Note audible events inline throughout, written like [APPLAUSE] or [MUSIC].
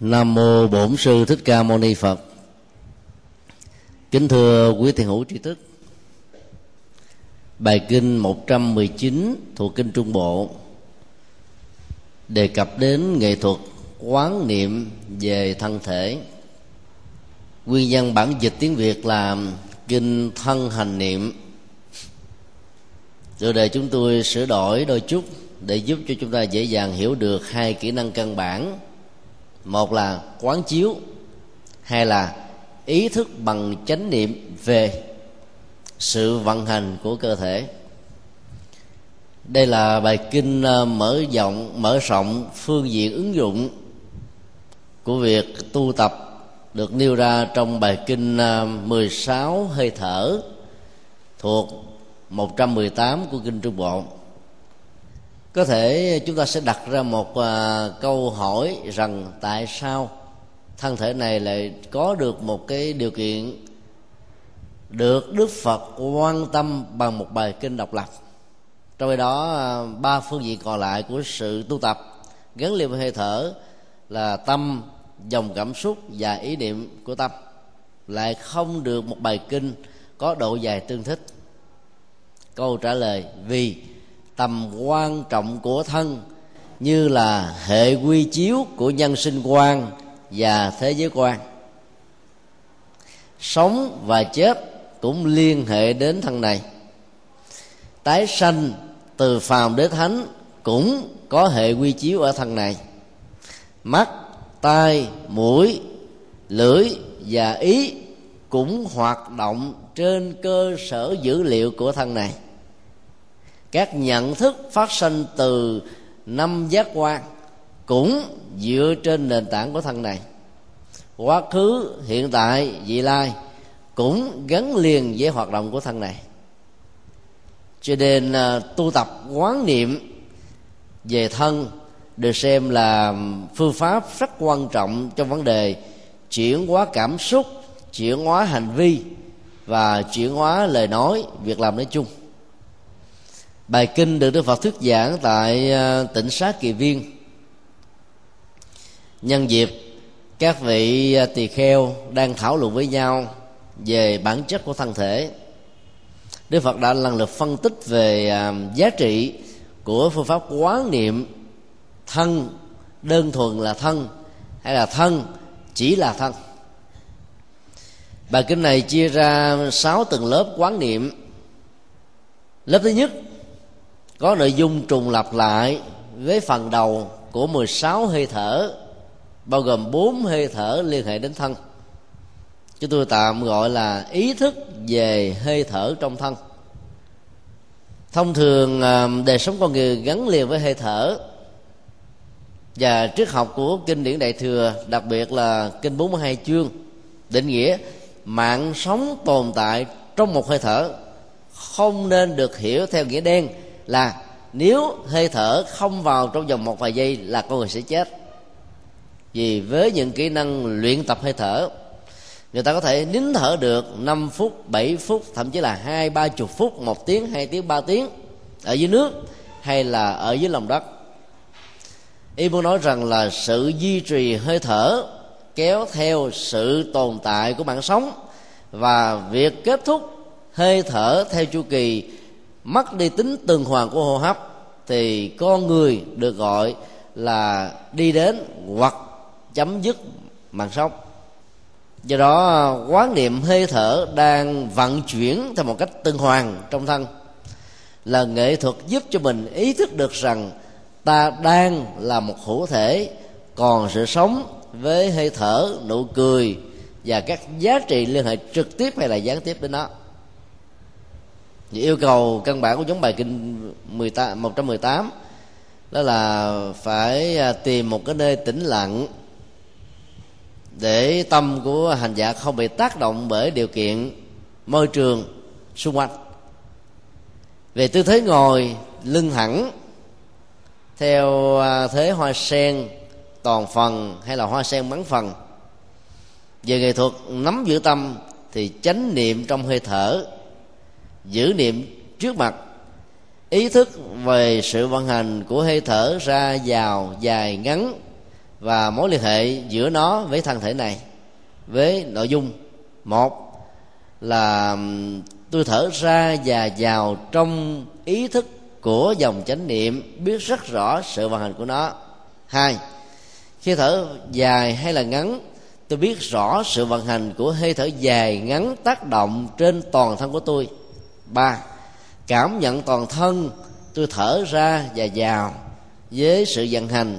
Nam mô Bổn sư Thích Ca Mâu Ni Phật. Kính thưa quý thiền hữu tri thức. Bài kinh 119 thuộc kinh Trung Bộ đề cập đến nghệ thuật quán niệm về thân thể. Nguyên nhân bản dịch tiếng Việt là kinh thân hành niệm. Rồi đề chúng tôi sửa đổi đôi chút để giúp cho chúng ta dễ dàng hiểu được hai kỹ năng căn bản một là quán chiếu, hai là ý thức bằng chánh niệm về sự vận hành của cơ thể. Đây là bài kinh ờ, mở rộng mở rộng phương diện ứng dụng của việc tu tập được nêu ra trong bài kinh ờ, 16 hơi thở thuộc 118 của kinh Trung Bộ có thể chúng ta sẽ đặt ra một uh, câu hỏi rằng tại sao thân thể này lại có được một cái điều kiện được đức phật quan tâm bằng một bài kinh độc lập. Trong khi đó à, ba phương diện còn lại của sự tu tập gắn liền với hơi thở là tâm dòng cảm xúc và ý niệm của tâm. Lại không được một bài kinh có độ dài tương thích. Câu trả lời vì tầm quan trọng của thân, như là hệ quy chiếu của nhân sinh quan và thế giới quan. Sống và chết cũng liên hệ đến thân này. Tái sanh từ phàm đến thánh cũng có hệ quy chiếu ở thân này. Mắt, tai, mũi, lưỡi và ý cũng hoạt động trên cơ sở dữ liệu của thân này các nhận thức phát sinh từ năm giác quan cũng dựa trên nền tảng của thân này. Quá khứ, hiện tại, vị lai cũng gắn liền với hoạt động của thân này. Cho nên à, tu tập quán niệm về thân được xem là phương pháp rất quan trọng trong vấn đề chuyển hóa cảm xúc, chuyển hóa hành vi và chuyển hóa lời nói, việc làm nói chung bài kinh được đức phật thuyết giảng tại à, tỉnh sát kỳ viên. Nhân dịp, các vị à, tỳ kheo đang thảo luận với nhau về bản chất của thân thể, đức phật đã lần lượt phân tích về à, giá trị của phương pháp quán niệm thân, đơn thuần là thân hay là thân chỉ là thân. Bài kinh này chia ra sáu tầng lớp quán niệm. Lớp thứ nhất có nội dung trùng lặp lại với phần đầu của 16 hơi thở, bao gồm bốn hơi thở liên hệ đến thân. Chúng tôi tạm gọi là ý thức về hơi thở trong thân. Thông thường à, đời sống con người gắn liền với hơi thở. Và triết học của kinh điển đại thừa, đặc biệt là kinh 42 chương, định nghĩa mạng sống tồn tại trong một hơi thở không nên được hiểu theo nghĩa đen là nếu hơi thở không vào trong vòng một vài giây là con người sẽ chết. Vì với những kỹ năng luyện tập hơi thở, người ta có thể nín thở được 5 phút 7 phút, thậm chí là hai, ba chục phút, một tiếng, hai tiếng, ba tiếng ở dưới nước hay là ở dưới lòng đất. Y muốn nói rằng là sự duy trì hơi thở kéo theo sự tồn tại của mạng sống và việc kết thúc hơi thở theo chu kỳ mất đi tính tuần hoàn của hô hấp, thì con người được gọi là đi đến hoặc chấm dứt mạng sống. Do đó, quán niệm hơi thở đang vận chuyển theo một cách tuần hoàn trong thân là nghệ thuật giúp cho mình ý thức được rằng ta đang là một hữu thể, còn sự sống với hơi thở, nụ cười và các giá trị liên hệ trực tiếp hay là gián tiếp đến nó thì yêu cầu căn bản của nhóm bài kinh 18, 118 đó là phải à, tìm một cái nơi tĩnh lặng để tâm của hành giả không bị tác động bởi điều kiện môi trường xung quanh. Về tư thế ngồi lưng thẳng theo à, thế hoa sen toàn phần hay là hoa sen bắn phần. Về nghệ thuật nắm giữ tâm thì chánh niệm trong hơi thở giữ niệm trước mặt. Ý thức về sự vận hành của hơi thở ra vào dài ngắn và mối liên hệ giữa nó với thân thể này, với nội dung. Một là tôi thở ra và vào trong ý thức của dòng chánh niệm, biết rất rõ sự vận hành của nó. Hai, khi thở dài hay là ngắn, tôi biết rõ sự vận hành của hơi thở dài ngắn tác động trên toàn thân của tôi ba, cảm nhận toàn thân. Tôi thở ra và vào với sự vận hành.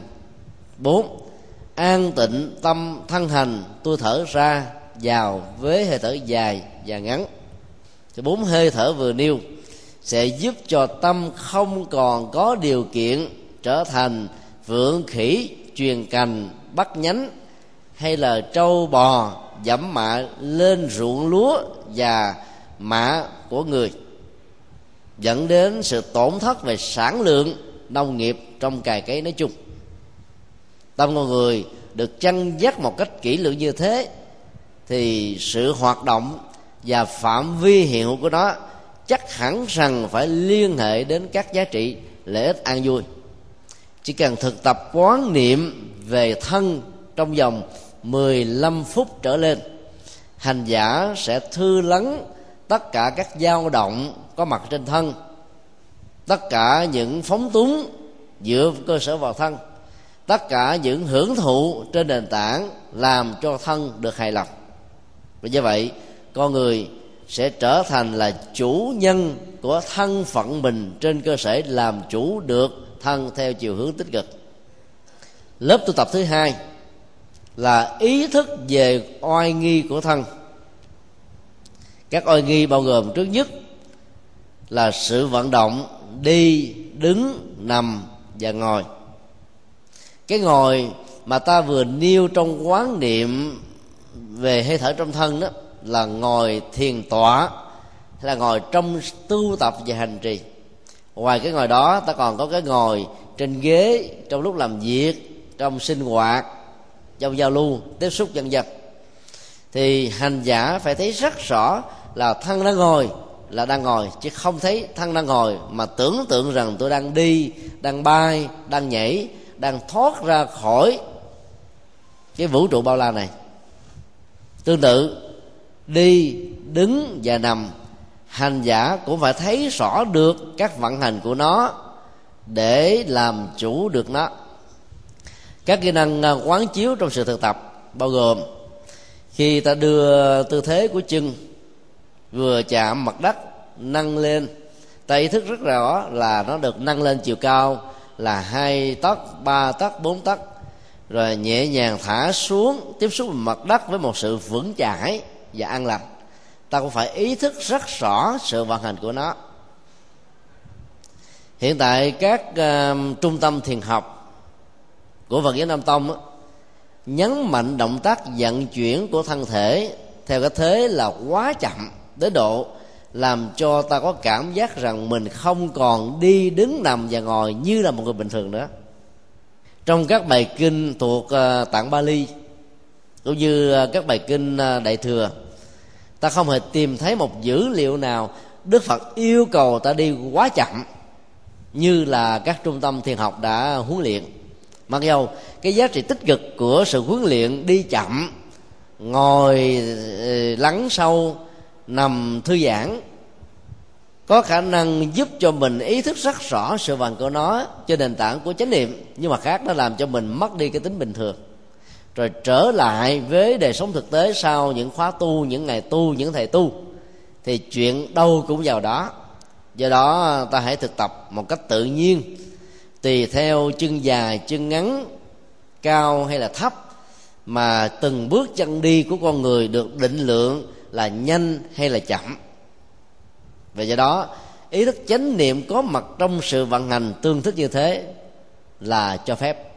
Bốn, an tịnh tâm thân hành. Tôi thở ra, vào với hơi thở dài và ngắn. Thì bốn, hơi thở vừa nêu sẽ giúp cho tâm không còn có điều kiện trở thành vượng khỉ truyền cành bắt nhánh hay là trâu bò dẫm mạ lên ruộng lúa và mạ của người, dẫn đến sự tổn thất về sản lượng nông nghiệp trong cài cấy nói chung. Tâm con người được chăn dắt một cách kỹ lưỡng như thế, thì sự hoạt động và phạm vi hiện hữu của nó chắc hẳn rằng phải liên hệ đến các giá trị lợi ích an vui. Chỉ cần thực tập quán niệm về thân trong vòng 15 phút trở lên, hành giả sẽ thư lắng tất cả các dao động có mặt trên thân. Tất cả những phóng túng dựa cơ sở vào thân. Tất cả những hưởng thụ trên nền tảng làm cho thân được hài lòng. Và như vậy, con người sẽ trở thành là chủ nhân của thân phận mình trên cơ sở làm chủ được thân theo chiều hướng tích cực. Lớp tu tập thứ hai là ý thức về oai nghi của thân các oai nghi bao gồm trước nhất là sự vận động, đi, đứng, nằm và ngồi. Cái ngồi mà ta vừa nêu trong quán niệm về hơi thở trong thân đó là ngồi thiền tọa, hay là ngồi trong tu tập và hành trì. Ngoài cái ngồi đó, ta còn có cái ngồi trên ghế trong lúc làm việc, trong sinh hoạt, trong giao lưu, tiếp xúc dân dân thì hành giả phải thấy rất rõ là thân đang ngồi, là đang ngồi, chứ không thấy thân đang ngồi, mà tưởng tượng rằng tôi đang đi, đang bay, đang nhảy, đang thoát ra khỏi cái vũ trụ bao la này. Tương tự, đi, đứng và nằm, hành giả cũng phải thấy rõ được các vận hành của nó để làm chủ được nó. Các kỹ năng à, quán chiếu trong sự thực tập bao gồm khi ta đưa tư thế của chân vừa chạm mặt đất nâng lên ta ý thức rất rõ là nó được nâng lên chiều cao là hai tấc ba tấc bốn tấc rồi nhẹ nhàng thả xuống tiếp xúc mặt đất với một sự vững chãi và an lành. Ta cũng phải ý thức rất rõ sự vận hành của nó. Hiện tại các uh, trung tâm thiền học của Phật giáo Nam Tông đó, nhấn mạnh động tác vận chuyển của thân thể theo cái thế là quá chậm đến độ làm cho ta có cảm giác rằng mình không còn đi đứng nằm và ngồi như là một người bình thường nữa. Trong các bài kinh thuộc ờ, tạng Bali cũng như ờ, các bài kinh ờ, đại thừa, ta không hề tìm thấy một dữ liệu nào đức phật yêu cầu ta đi quá chậm như là các trung tâm thiền học đã huấn luyện mặc dầu cái giá trị tích cực của sự huấn luyện đi chậm, ngồi ờ, lắng sâu nằm thư giãn. Có khả năng giúp cho mình ý thức rất rõ sự vàng của nó trên nền tảng của chánh niệm, nhưng mà khác nó làm cho mình mất đi cái tính bình thường. Rồi trở lại với đời sống thực tế sau những khóa tu, những ngày tu, những thầy tu, thì chuyện đâu cũng vào đó. Do đó, ta hãy thực tập một cách tự nhiên tùy theo chân dài, chân ngắn, cao hay là thấp, mà từng bước chân đi của con người được định lượng là nhanh hay là chậm. Và do đó, ý thức chánh niệm có mặt trong sự vận hành tương thích như thế là cho phép.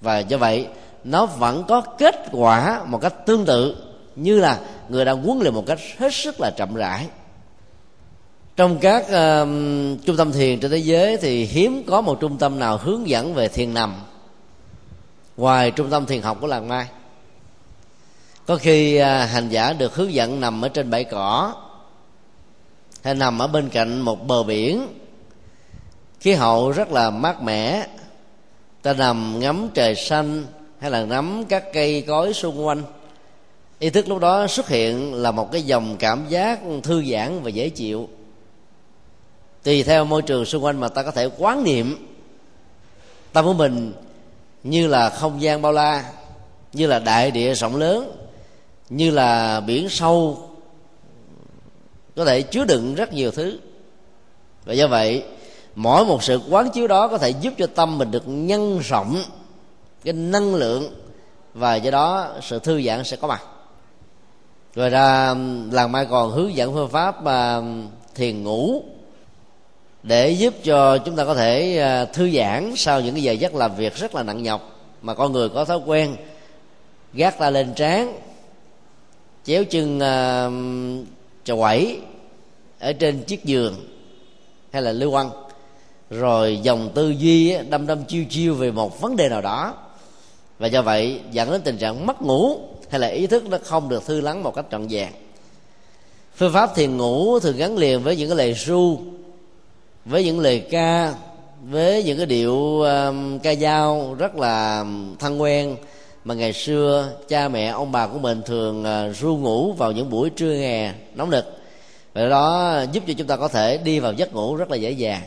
Và do vậy, nó vẫn có kết quả một cách tương tự, như là người đang huấn luyện một cách hết sức là chậm rãi trong các uh, trung tâm thiền trên thế giới thì hiếm có một trung tâm nào hướng dẫn về thiền nằm. Ngoài trung tâm thiền học của làng mai. Có khi uh, hành giả được hướng dẫn nằm ở trên bãi cỏ hay nằm ở bên cạnh một bờ biển. Khí hậu rất là mát mẻ. Ta nằm ngắm trời xanh hay là ngắm các cây cối xung quanh. Ý thức lúc đó xuất hiện là một cái dòng cảm giác thư giãn và dễ chịu tùy theo môi trường xung quanh mà ta có thể quán niệm tâm của mình như là không gian bao la, như là đại địa rộng lớn, như là biển sâu, có thể chứa đựng rất nhiều thứ. Và do vậy, mỗi một sự quán chiếu đó có thể giúp cho tâm mình được nhân rộng cái năng lượng và do đó sự thư giãn sẽ có mặt. Rồi ra, làng mai còn hướng dẫn phương pháp mà thiền ngủ để giúp cho chúng ta có thể à, thư giãn sau những cái giờ giấc làm việc rất là nặng nhọc mà con người có thói quen gác ta lên trán chéo chân uh, quẩy ở trên chiếc giường hay là lưu quăng. Rồi dòng tư duy đâm đâm chiêu chiêu về một vấn đề nào đó. Và do vậy dẫn đến tình trạng mất ngủ hay là ý thức nó không được thư lắng một cách trọn vẹn. Phương pháp thiền ngủ thường gắn liền với những cái lời ru với những lời ca với những cái điệu um, ca dao rất là um, thân quen mà ngày xưa cha mẹ ông bà của mình thường uh, ru ngủ vào những buổi trưa hè nóng nực. Và đó giúp cho chúng ta có thể đi vào giấc ngủ rất là dễ dàng.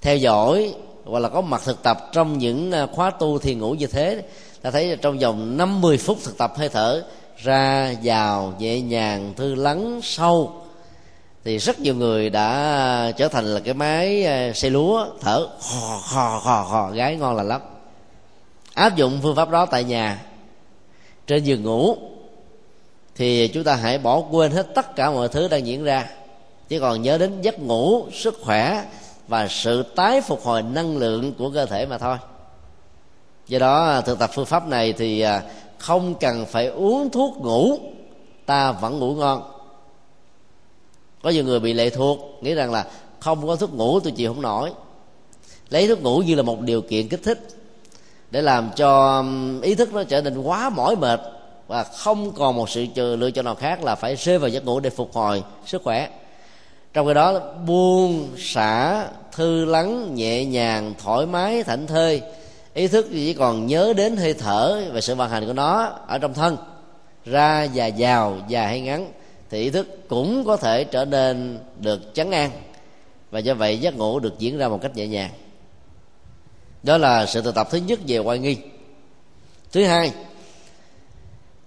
Theo dõi hoặc là có mặt thực tập trong những à, khóa tu thiền ngủ như thế ta thấy trong vòng 50 phút thực tập hơi thở ra vào nhẹ nhàng thư lắng sâu thì rất nhiều người đã à, trở thành là cái máy à, xe lúa, thở khò khò khò khò gái ngon là lắm. Áp dụng phương pháp đó tại nhà, trên giường ngủ. Thì chúng ta hãy bỏ quên hết tất cả mọi thứ đang diễn ra. Chỉ còn nhớ đến giấc ngủ, sức khỏe và sự tái phục hồi năng lượng của cơ thể mà thôi. Do đó à, thực tập phương pháp này thì không cần phải uống thuốc ngủ, ta vẫn ngủ ngon có nhiều người bị lệ thuộc, nghĩ rằng là không có thuốc ngủ, tôi chịu không nổi. Lấy thuốc ngủ như là một điều kiện kích thích, để làm cho ý thức nó trở nên quá mỏi mệt và không còn một sự lựa chọn nào khác là phải rơi vào giấc ngủ để phục hồi sức khỏe. Trong khi đó, buông, xả, thư lắng, nhẹ nhàng, thoải mái, thảnh thơi, ý thức chỉ còn nhớ đến hơi thở và sự vận hành của nó ở trong thân, ra và vào, dài hay ngắn thì ý thức cũng có thể trở nên được chấn an. Và do vậy giấc ngủ được diễn ra một cách nhẹ nhàng. Đó là sự thực tập thứ nhất về oai nghi. Thứ hai,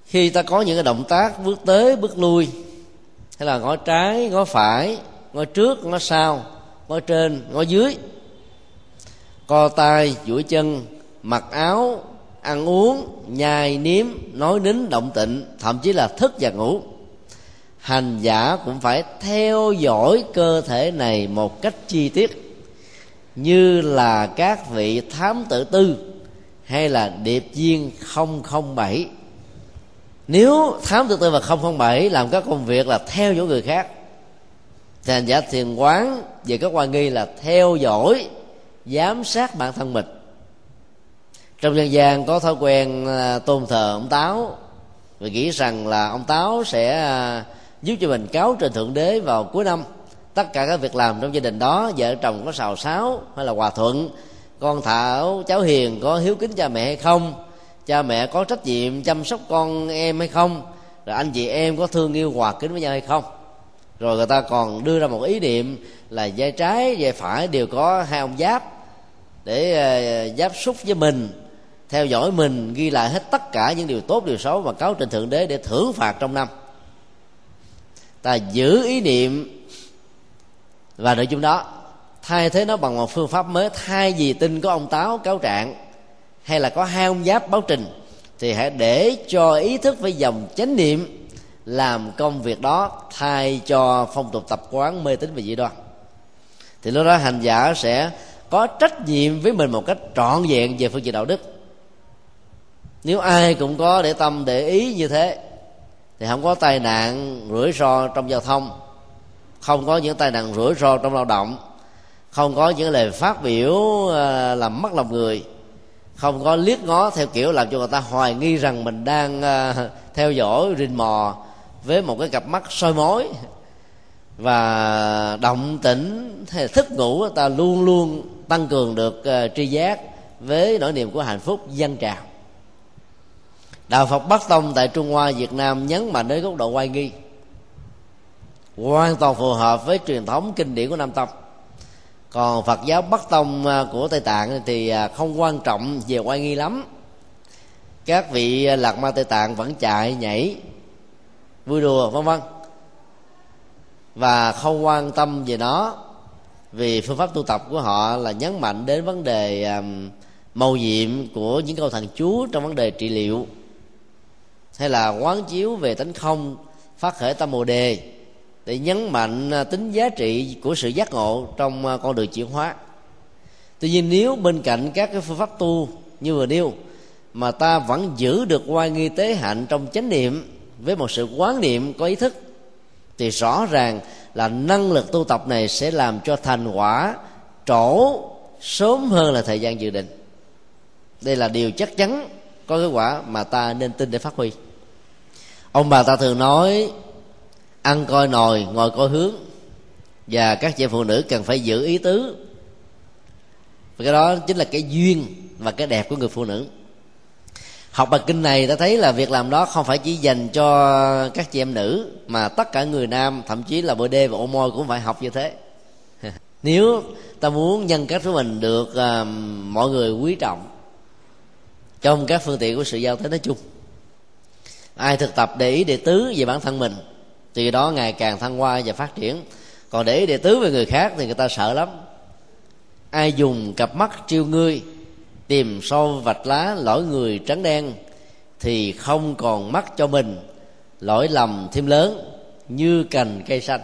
khi ta có những cái động tác bước tới, bước lui, hay là ngó trái, ngó phải, ngó trước, ngó sau, ngó trên, ngó dưới, co tay, duỗi chân, mặc áo, ăn uống, nhai, nếm, nói nín, động tịnh thậm chí là thức và ngủ hành giả cũng phải theo dõi cơ thể này một cách chi tiết, như là các vị thám tử tư hay là điệp viên 007 nếu thám tử tư và 007 làm các công việc là theo dõi người khác, thì hành giả thiền quán về các quan nghi là theo dõi, giám sát bản thân mình. Trong dân gian có thói quen à, tôn thờ ông táo và nghĩ rằng là ông táo sẽ à, giúp cho mình cáo trên thượng đế vào cuối năm. Tất cả các việc làm trong gia đình đó, vợ chồng có xào xáo hay là hòa thuận, con thảo, cháu hiền có hiếu kính cha mẹ hay không, cha mẹ có trách nhiệm chăm sóc con em hay không, rồi anh chị em có thương yêu hòa kính với nhau hay không. Rồi người ta còn đưa ra một ý niệm là vai trái, vai phải đều có hai ông giáp để ờ, giáp xúc với mình, theo dõi mình, ghi lại hết tất cả những điều tốt, điều xấu và cáo trình thượng đế để thưởng phạt trong năm ta giữ ý niệm và nội dung đó. Thay thế nó bằng một phương pháp mới. Thay vì tin có ông táo cáo trạng hay là có hai ông giáp báo trình, thì hãy để cho ý thức với dòng chánh niệm làm công việc đó thay cho phong tục tập quán mê tín và dị đoan. Thì lúc đó hành giả sẽ có trách nhiệm với mình một cách trọn vẹn về phương diện đạo đức. Nếu ai cũng có để tâm, để ý như thế thì không có tai nạn rủi ro trong giao thông. Không có những tai nạn rủi ro trong lao động. Không có những lời phát biểu ờ, làm mất lòng người. Không có liếc ngó theo kiểu làm cho người ta hoài nghi rằng mình đang ờ, theo dõi rình mò với một cái cặp mắt soi mối và động tĩnh hay thức ngủ ta luôn luôn tăng cường được ờ, tri giác với nỗi niềm của hạnh phúc dân trào đạo phật bắc tông tại trung hoa, việt nam nhấn mạnh đến góc độ oai nghi. Hoàn toàn phù hợp với truyền thống kinh điển của nam tông. Còn phật giáo bắc tông à, của tây tạng thì à, không quan trọng về oai nghi lắm. Các vị à, lạc ma tây tạng vẫn chạy, nhảy, vui đùa, vân vân. Và không quan tâm về nó, vì phương pháp tu tập của họ là nhấn mạnh đến vấn đề màu nhiệm của những câu thần chú trong vấn đề trị liệu hay là quán chiếu về tánh không, phát khởi tâm bồ đề, để nhấn mạnh à, tính giá trị của sự giác ngộ trong à, con đường chuyển hóa. Tuy nhiên nếu bên cạnh các cái phương pháp tu như vừa nêu, mà ta vẫn giữ được oai nghi tế hạnh trong chánh niệm với một sự quán niệm có ý thức, thì rõ ràng là năng lực tu tập này sẽ làm cho thành quả trổ sớm hơn là thời gian dự định. Đây là điều chắc chắn có kết quả mà ta nên tin để phát huy ông bà ta thường nói ăn coi nồi ngồi coi hướng. Và các chị phụ nữ cần phải giữ ý tứ. Và cái đó chính là cái duyên và cái đẹp của người phụ nữ. Học bài kinh này ta thấy là việc làm đó không phải chỉ dành cho các chị em nữ mà tất cả người nam thậm chí là bồ đê và ô môi cũng phải học như thế. [LAUGHS] Nếu ta muốn nhân cách của mình được uh, mọi người quý trọng trong các phương tiện của sự giao thế nói chung ai thực tập để ý để tứ về bản thân mình, thì đó ngày càng thăng hoa và phát triển. Còn để ý để tứ về người khác thì người ta sợ lắm. Ai dùng cặp mắt triêu ngươi, tìm sâu vạch lá lỗi người trắng đen, thì không còn mắt cho mình. Lỗi lầm thêm lớn, như cành cây xanh.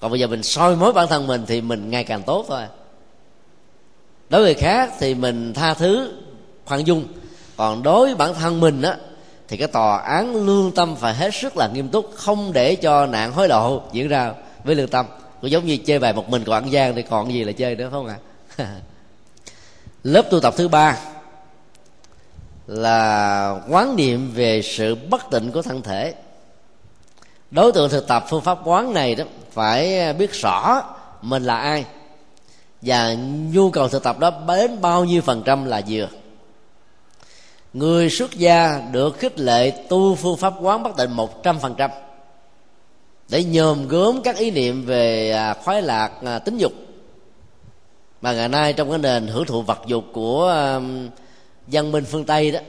Còn bây giờ mình soi mối bản thân mình thì mình ngày càng tốt thôi. Đối với người khác thì mình tha thứ, khoan dung. Còn đối với bản thân mình á thì cái tòa án lương tâm phải hết sức là nghiêm túc, không để cho nạn hối lộ diễn ra với lương tâm. Cũng giống như chơi bài một mình còn ăn gian thì còn gì là chơi nữa không ạ? À? [LAUGHS] lớp tu tập thứ ba là quán niệm về sự bất tịnh của thân thể. Đối tượng thực tập phương pháp quán này đó, phải biết rõ mình là ai và nhu cầu thực tập đó đến bao nhiêu phần trăm là vừa người xuất gia được khích lệ tu phương pháp quán bất tịnh một trăm phần trăm. Để nhòm gớm các ý niệm về à, khoái lạc à, tính dục. Mà ngày nay trong cái nền hưởng thụ vật dục của văn dân minh phương tây đó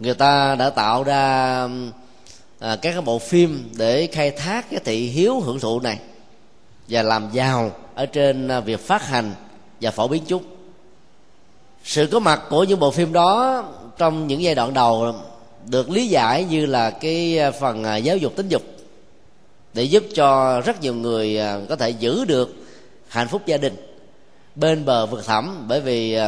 người ta đã tạo ra à, các cái bộ phim để khai thác cái thị hiếu hưởng thụ này và làm giàu ở trên à, việc phát hành và phổ biến chúng sự có mặt của những bộ phim đó trong những giai đoạn đầu được lý giải như là cái à, phần à, giáo dục tính dục để giúp cho rất nhiều người à, có thể giữ được hạnh phúc gia đình bên bờ vực thẳm. Bởi vì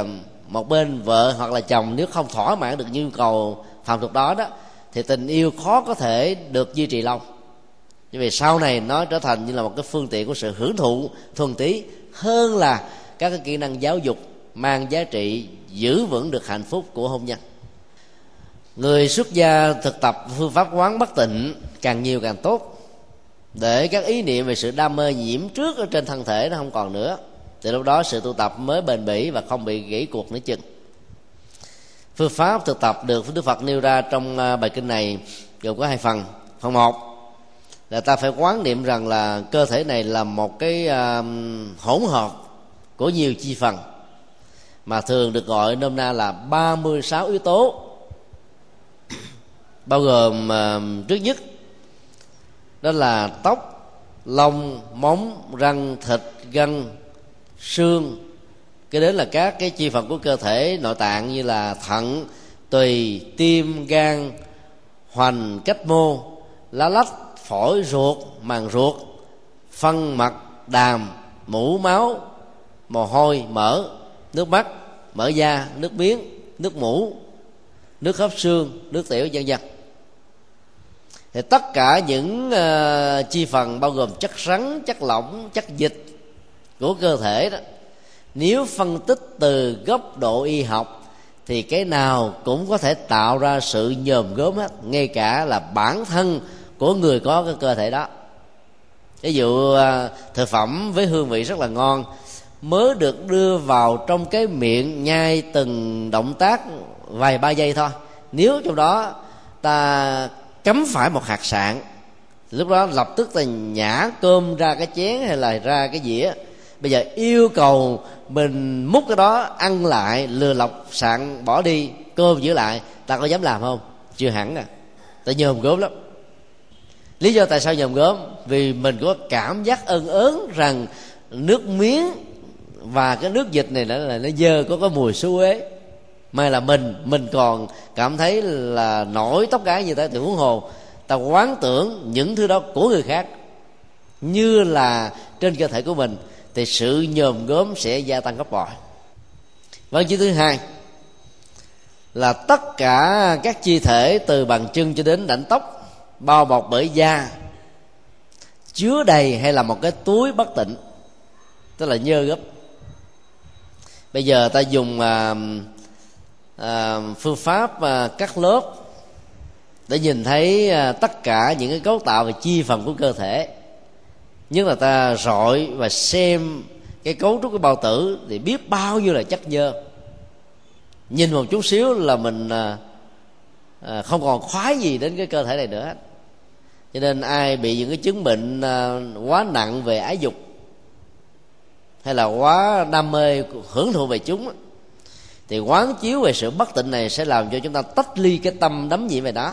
một bên vợ hoặc là chồng nếu không thỏa mãn được nhu cầu phạm tục đó đó, thì tình yêu khó có thể được duy trì lâu. Như vì sau này nó trở thành như là một cái phương tiện của sự hưởng thụ thuần túy hơn là các cái kỹ năng giáo dục mang giá trị giữ vững được hạnh phúc của hôn nhân. Người xuất gia thực tập phương pháp quán bất tịnh càng nhiều càng tốt. Để các ý niệm về sự đam mê nhiễm trước ở trên thân thể nó không còn nữa thì lúc đó sự tu tập mới bền bỉ và không bị gãy cuộc nữa chừng. Phương pháp thực tập được đức phật nêu ra trong à, bài kinh này gồm có hai phần. Phần một là ta phải quán niệm rằng là cơ thể này là một cái uh, hỗn hợp của nhiều chi phần mà thường được gọi nôm na là 36 yếu tố. Bao gồm uh, trước nhất đó là tóc lông móng răng thịt gân xương. Cái đến là các cái chi phần của cơ thể nội tạng như là thận tùy tim gan hoành cách mô lá lách phổi ruột màng ruột phân mặt đàm mũ máu mồ hôi mỡ nước mắt mỡ da nước miếng nước mũ nước khớp xương nước tiểu vân vân. Thì tất cả những uh, chi phần bao gồm chất rắn chất lỏng chất dịch của cơ thể đó nếu phân tích từ góc độ y học thì cái nào cũng có thể tạo ra sự nhòm gớm hết ngay cả là bản thân của người có cái cơ thể đó. Ví dụ ờ, thực phẩm với hương vị rất là ngon mới được đưa vào trong cái miệng nhai từng động tác vài ba giây thôi. Nếu trong đó ta cấm phải một hạt sạn, lúc đó lập tức ta nhả cơm ra cái chén hay là ra cái dĩa. Bây giờ yêu cầu mình múc cái đó ăn lại, lừa lọc sạn, bỏ đi, cơm giữ lại, ta có dám làm không? Chưa hẳn à. Ta nhờm gốm lắm. Lý do tại sao nhờm gốm? Vì mình có cảm giác ơn ớn rằng nước miếng và cái nước dịch này là nó dơ có cái mùi xú uế. May là mình mình còn cảm thấy là nổi tóc gái như thế thì huống hồ. Ta quán tưởng những thứ đó của người khác. Như là trên cơ thể của mình, thì sự nhòm gớm sẽ gia tăng gấp bội. Vấn chữ thứ hai là tất cả các chi thể từ bàn chân cho đến đảnh tóc, bao bọc bởi da, chứa đầy hay là một cái túi bất tịnh, tức là nhơ gấp bây giờ ta dùng à, à, phương pháp à, cắt lớp để nhìn thấy à, tất cả những cái cấu tạo và chi phần của cơ thể. Nhất là ta rọi và xem cái cấu trúc của bao tử thì biết bao nhiêu là chất nhơ. Nhìn một chút xíu là mình à, à, không còn khoái gì đến cái cơ thể này nữa. Cho nên ai bị những cái chứng bệnh à, quá nặng về ái dục hay là quá đam mê hưởng thụ về chúng thì quán chiếu về sự bất tịnh này sẽ làm cho chúng ta tách ly cái tâm đắm nhiễm về đó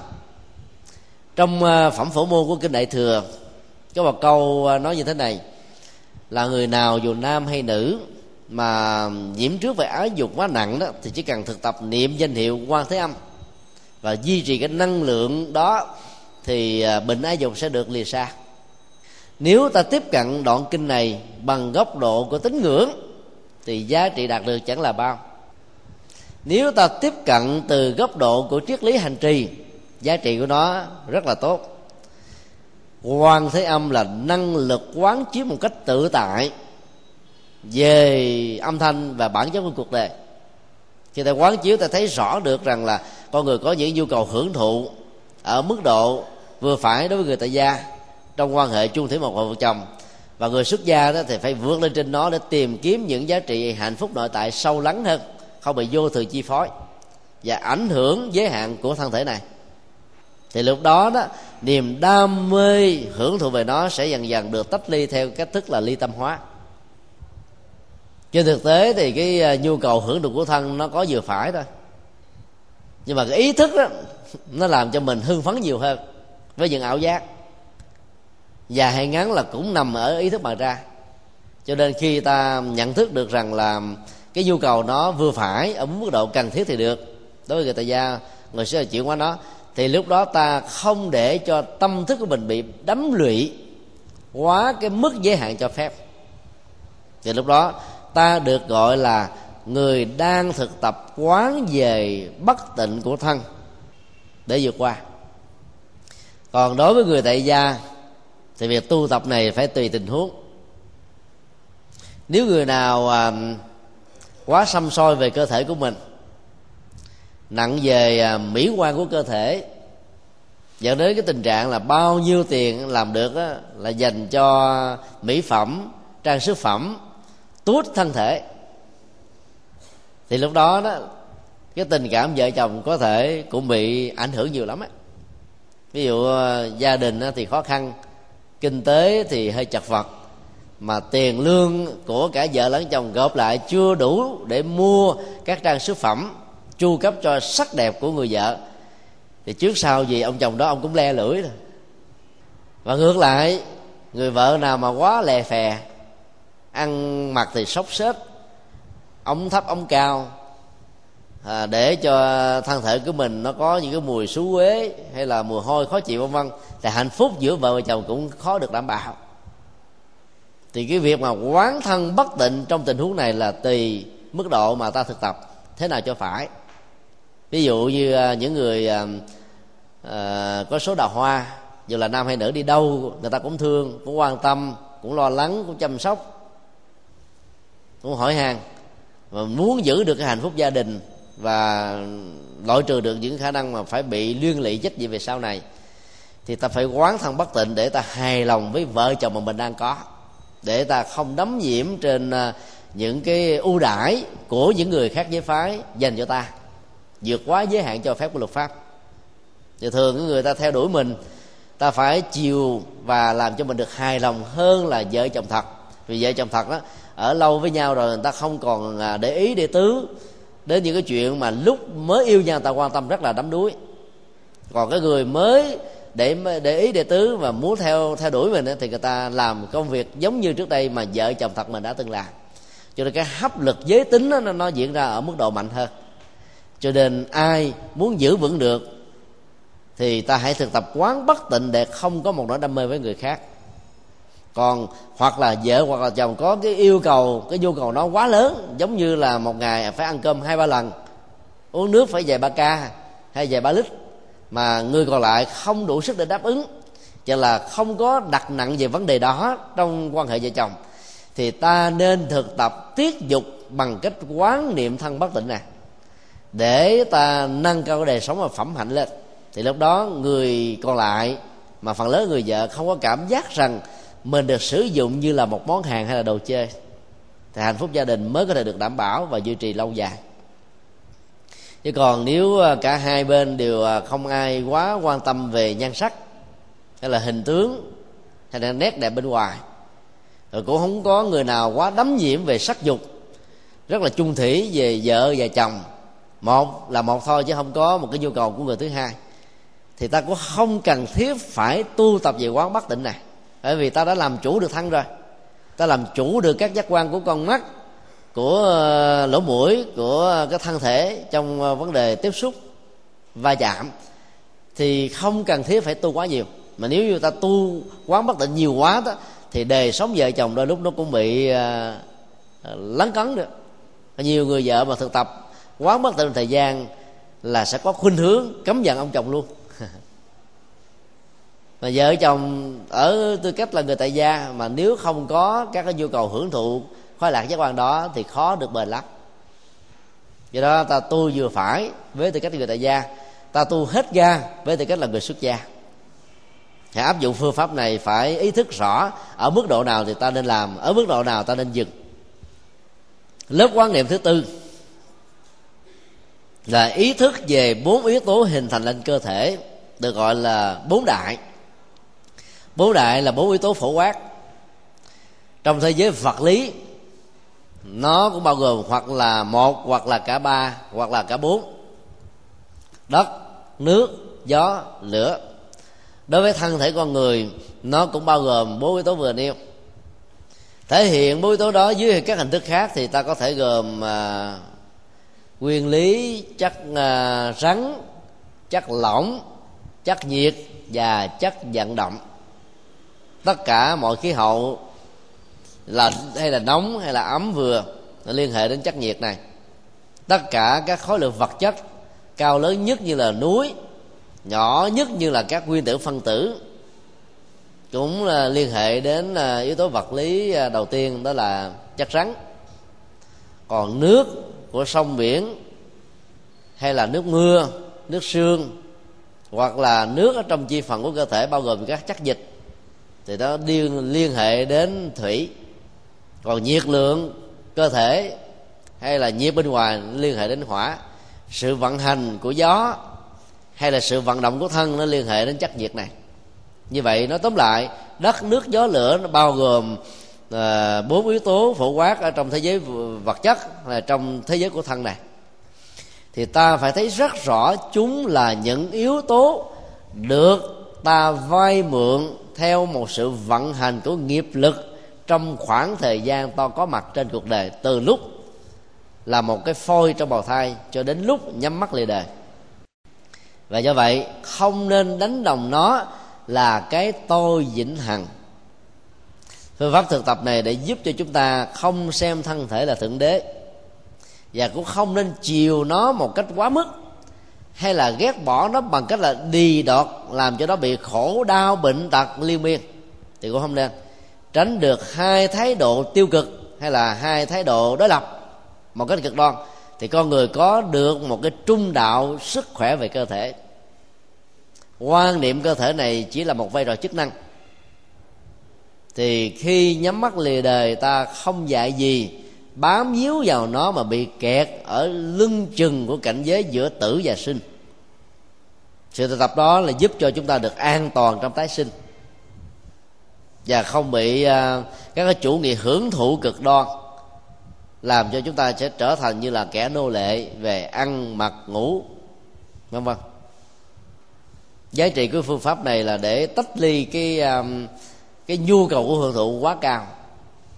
trong ờ, phẩm phổ môn của kinh đại thừa, có một câu ờ, nói như thế này, là người nào dù nam hay nữ mà nhiễm trước về ái dục quá nặng đó, thì chỉ cần thực tập niệm danh hiệu quan thế âm và duy trì cái năng lượng đó, thì ờ, bệnh ái dục sẽ được lìa xa nếu ta tiếp cận đoạn kinh này bằng góc độ của tín ngưỡng, thì giá trị đạt được chẳng là bao. Nếu ta tiếp cận từ góc độ của triết lý hành trì, giá trị của nó rất là tốt. Quan thế âm là năng lực quán chiếu một cách tự tại về âm thanh và bản chất của cuộc đời. Khi ta quán chiếu, ta thấy rõ được rằng là con người có những nhu cầu hưởng thụ ở mức độ vừa phải đối với người tại gia trong quan hệ chung thủy một vợ chồng. Và người xuất gia đó thì phải vượt lên trên nó để tìm kiếm những giá trị hạnh phúc nội tại sâu lắng hơn, không bị vô thường chi phối và ảnh hưởng giới hạn của thân thể này. Thì lúc đó đó, niềm đam mê hưởng thụ về nó sẽ dần dần được tách ly theo cách thức là ly tâm hóa. Trên thực tế thì cái à, nhu cầu hưởng thụ của thân nó có vừa phải thôi. Nhưng mà cái ý thức đó, nó làm cho mình hưng phấn nhiều hơn với những ảo giác dài hay ngắn là cũng nằm ở ý thức mà ra. Cho nên khi ta nhận thức được rằng là cái nhu cầu nó vừa phải ở mức độ cần thiết thì được. Đối với người tại gia người sẽ chuyển qua nó. Thì lúc đó ta không để cho tâm thức của mình bị đắm lụy quá cái mức giới hạn cho phép. Thì lúc đó ta được gọi là người đang thực tập quán về bất tịnh của thân để vượt qua. Còn đối với người tại gia thì việc tu tập này phải tùy tình huống. Nếu người nào à, quá xăm soi về cơ thể của mình nặng về à, mỹ quan của cơ thể dẫn đến cái tình trạng là bao nhiêu tiền làm được á, là dành cho mỹ phẩm trang sức phẩm tuốt thân thể thì lúc đó đó cái tình cảm vợ chồng có thể cũng bị ảnh hưởng nhiều lắm á. Ví dụ à, gia đình thì khó khăn kinh tế thì hơi chật vật, mà tiền lương của cả vợ lẫn chồng gộp lại chưa đủ để mua các trang sức phẩm chu cấp cho sắc đẹp của người vợ. Thì trước sau gì ông chồng đó ông cũng le lưỡi rồi. Và ngược lại, người vợ nào mà quá lè phè, ăn mặc thì sốc xếp ống thấp ống cao à, để cho thân thể của mình nó có những cái mùi xú uế hay là mùi hôi khó chịu vân vân thì hạnh phúc giữa vợ và chồng cũng khó được đảm bảo. Thì cái việc mà quán thân bất tịnh trong tình huống này là tùy mức độ mà ta thực tập thế nào cho phải. Ví dụ như à, những người à, à, có số đào hoa dù là nam hay nữ đi đâu người ta cũng thương cũng quan tâm cũng lo lắng cũng chăm sóc cũng hỏi han và muốn giữ được cái hạnh phúc gia đình và loại trừ được những khả năng mà phải bị liên lụy trách nhiệm về sau này, thì ta phải quán thân bất tịnh để ta hài lòng với vợ chồng mà mình đang có, để ta không đắm nhiễm trên à, những cái ưu đãi của những người khác giới phái dành cho ta, vượt quá giới hạn cho phép của luật pháp. Thì thường người ta theo đuổi mình, ta phải chiều và làm cho mình được hài lòng hơn là vợ chồng thật. Vì vợ chồng thật đó, ở lâu với nhau rồi người ta không còn à, để ý, để tứ đến những cái chuyện mà lúc mới yêu nhau ta quan tâm rất là đắm đuối. Còn cái người mới để để ý đệ tứ và muốn theo theo đuổi mình thì người ta làm công việc giống như trước đây mà vợ chồng thật mình đã từng làm. Cho nên cái hấp lực giới tính đó, nó, nó diễn ra ở mức độ mạnh hơn. Cho nên ai muốn giữ vững được thì ta hãy thực tập quán bất tịnh để không có một nỗi đam mê với người khác còn hoặc là vợ, hoặc là chồng có cái yêu cầu, cái nhu cầu nó quá lớn, giống như là một ngày phải ăn cơm hai ba lần, uống nước phải về ba ca hay về ba lít, mà người còn lại không đủ sức để đáp ứng, cho là không có đặt nặng về vấn đề đó trong quan hệ vợ chồng, thì ta nên thực tập tiết dục bằng cách quán niệm thân bất tịnh này. Để ta nâng cao cái đời sống và phẩm hạnh lên, thì lúc đó người còn lại, mà phần lớn người vợ không có cảm giác rằng mình được sử dụng như là một món hàng hay là đồ chơi. Thì hạnh phúc gia đình mới có thể được đảm bảo và duy trì lâu dài. Chứ còn nếu à, cả hai bên đều à, không ai quá quan tâm về nhan sắc, hay là hình tướng, hay là nét đẹp bên ngoài rồi cũng không có người nào quá đắm nhiễm về sắc dục. Rất là chung thủy về vợ và chồng. Một là một thôi chứ không có một cái nhu cầu của người thứ hai. Thì ta cũng không cần thiết phải tu tập về quán bất tịnh này bởi vì ta đã làm chủ được thân rồi. Ta làm chủ được các giác quan của con mắt, của ờ, lỗ mũi, của cái thân thể trong ờ, vấn đề tiếp xúc va chạm. Thì không cần thiết phải tu quá nhiều. Mà nếu như ta tu quá bất định nhiều quá đó, thì đời sống vợ chồng đôi lúc nó cũng bị ờ, lấn cấn được. Nhiều người vợ mà thực tập quá bất tịnh thời gian là sẽ có khuynh hướng cấm giận ông chồng luôn mà vợ chồng ở tư cách là người tại gia, mà nếu không có các cái nhu cầu hưởng thụ, khoái lạc giác quan đó thì khó được bền lắm. Do đó ta tu vừa phải với tư cách người tại gia, ta tu hết ga với tư cách là người xuất gia. Hãy áp dụng phương pháp này phải ý thức rõ ở mức độ nào thì ta nên làm, ở mức độ nào ta nên dừng. Lớp quan niệm thứ tư là ý thức về bốn yếu tố hình thành lên cơ thể, được gọi là bốn đại bốn đại là bốn yếu tố phổ quát. Trong thế giới vật lý nó cũng bao gồm hoặc là một hoặc là cả ba hoặc là cả bốn. Đất nước gió lửa. Đối với thân thể con người nó cũng bao gồm bốn yếu tố vừa nêu. Thể hiện bốn yếu tố đó dưới các hình thức khác thì ta có thể gồm à, nguyên lý chất à, rắn chất lỏng chất nhiệt và chất vận động tất cả mọi khí hậu là hay là nóng hay là ấm vừa liên hệ đến chất nhiệt này. Tất cả các khối lượng vật chất, cao lớn nhất như là núi, nhỏ nhất như là các nguyên tử phân tử, cũng là liên hệ đến à, yếu tố vật lý à, đầu tiên, đó là chất rắn. Còn nước của sông biển hay là nước mưa, nước sương, hoặc là nước ở trong chi phần của cơ thể bao gồm các chất dịch thì nó liên liên hệ đến thủy. Còn nhiệt lượng cơ thể hay là nhiệt bên ngoài liên hệ đến hỏa. Sự vận hành của gió hay là sự vận động của thân nó liên hệ đến chất nhiệt này. Như vậy nó tóm lại đất nước gió lửa nó bao gồm ờ, bốn uh, yếu tố phổ quát ở trong thế giới vật chất là trong thế giới của thân này. Thì ta phải thấy rất rõ chúng là những yếu tố được ta vay mượn theo một sự vận hành của nghiệp lực trong khoảng thời gian to có mặt trên cuộc đời, từ lúc là một cái phôi trong bào thai cho đến lúc nhắm mắt lìa đời. Và do vậy, không nên đánh đồng nó là cái tôi vĩnh hằng. Phương pháp thực tập này để giúp cho chúng ta không xem thân thể là thượng đế và cũng không nên chiều nó một cách quá mức hay là ghét bỏ nó bằng cách là đi đọt, làm cho nó bị khổ, đau, bệnh tật, liên miên, thì cũng không nên. Tránh được hai thái độ tiêu cực hay là hai thái độ đối lập một cách cực đoan, thì con người có được một cái trung đạo sức khỏe về cơ thể. Quan niệm cơ thể này chỉ là một vai trò chức năng. Thì khi nhắm mắt lìa đời, ta không dạy gì, bám víu vào nó mà bị kẹt ở lưng chừng của cảnh giới giữa tử và sinh sự thực tập đó là giúp cho chúng ta được an toàn trong tái sinh. Và không bị uh, các cái chủ nghĩa hưởng thụ cực đoan làm cho chúng ta sẽ trở thành như là kẻ nô lệ về ăn mặc ngủ vân vân. Giá trị của phương pháp này là để tách ly cái um, cái nhu cầu của hưởng thụ quá cao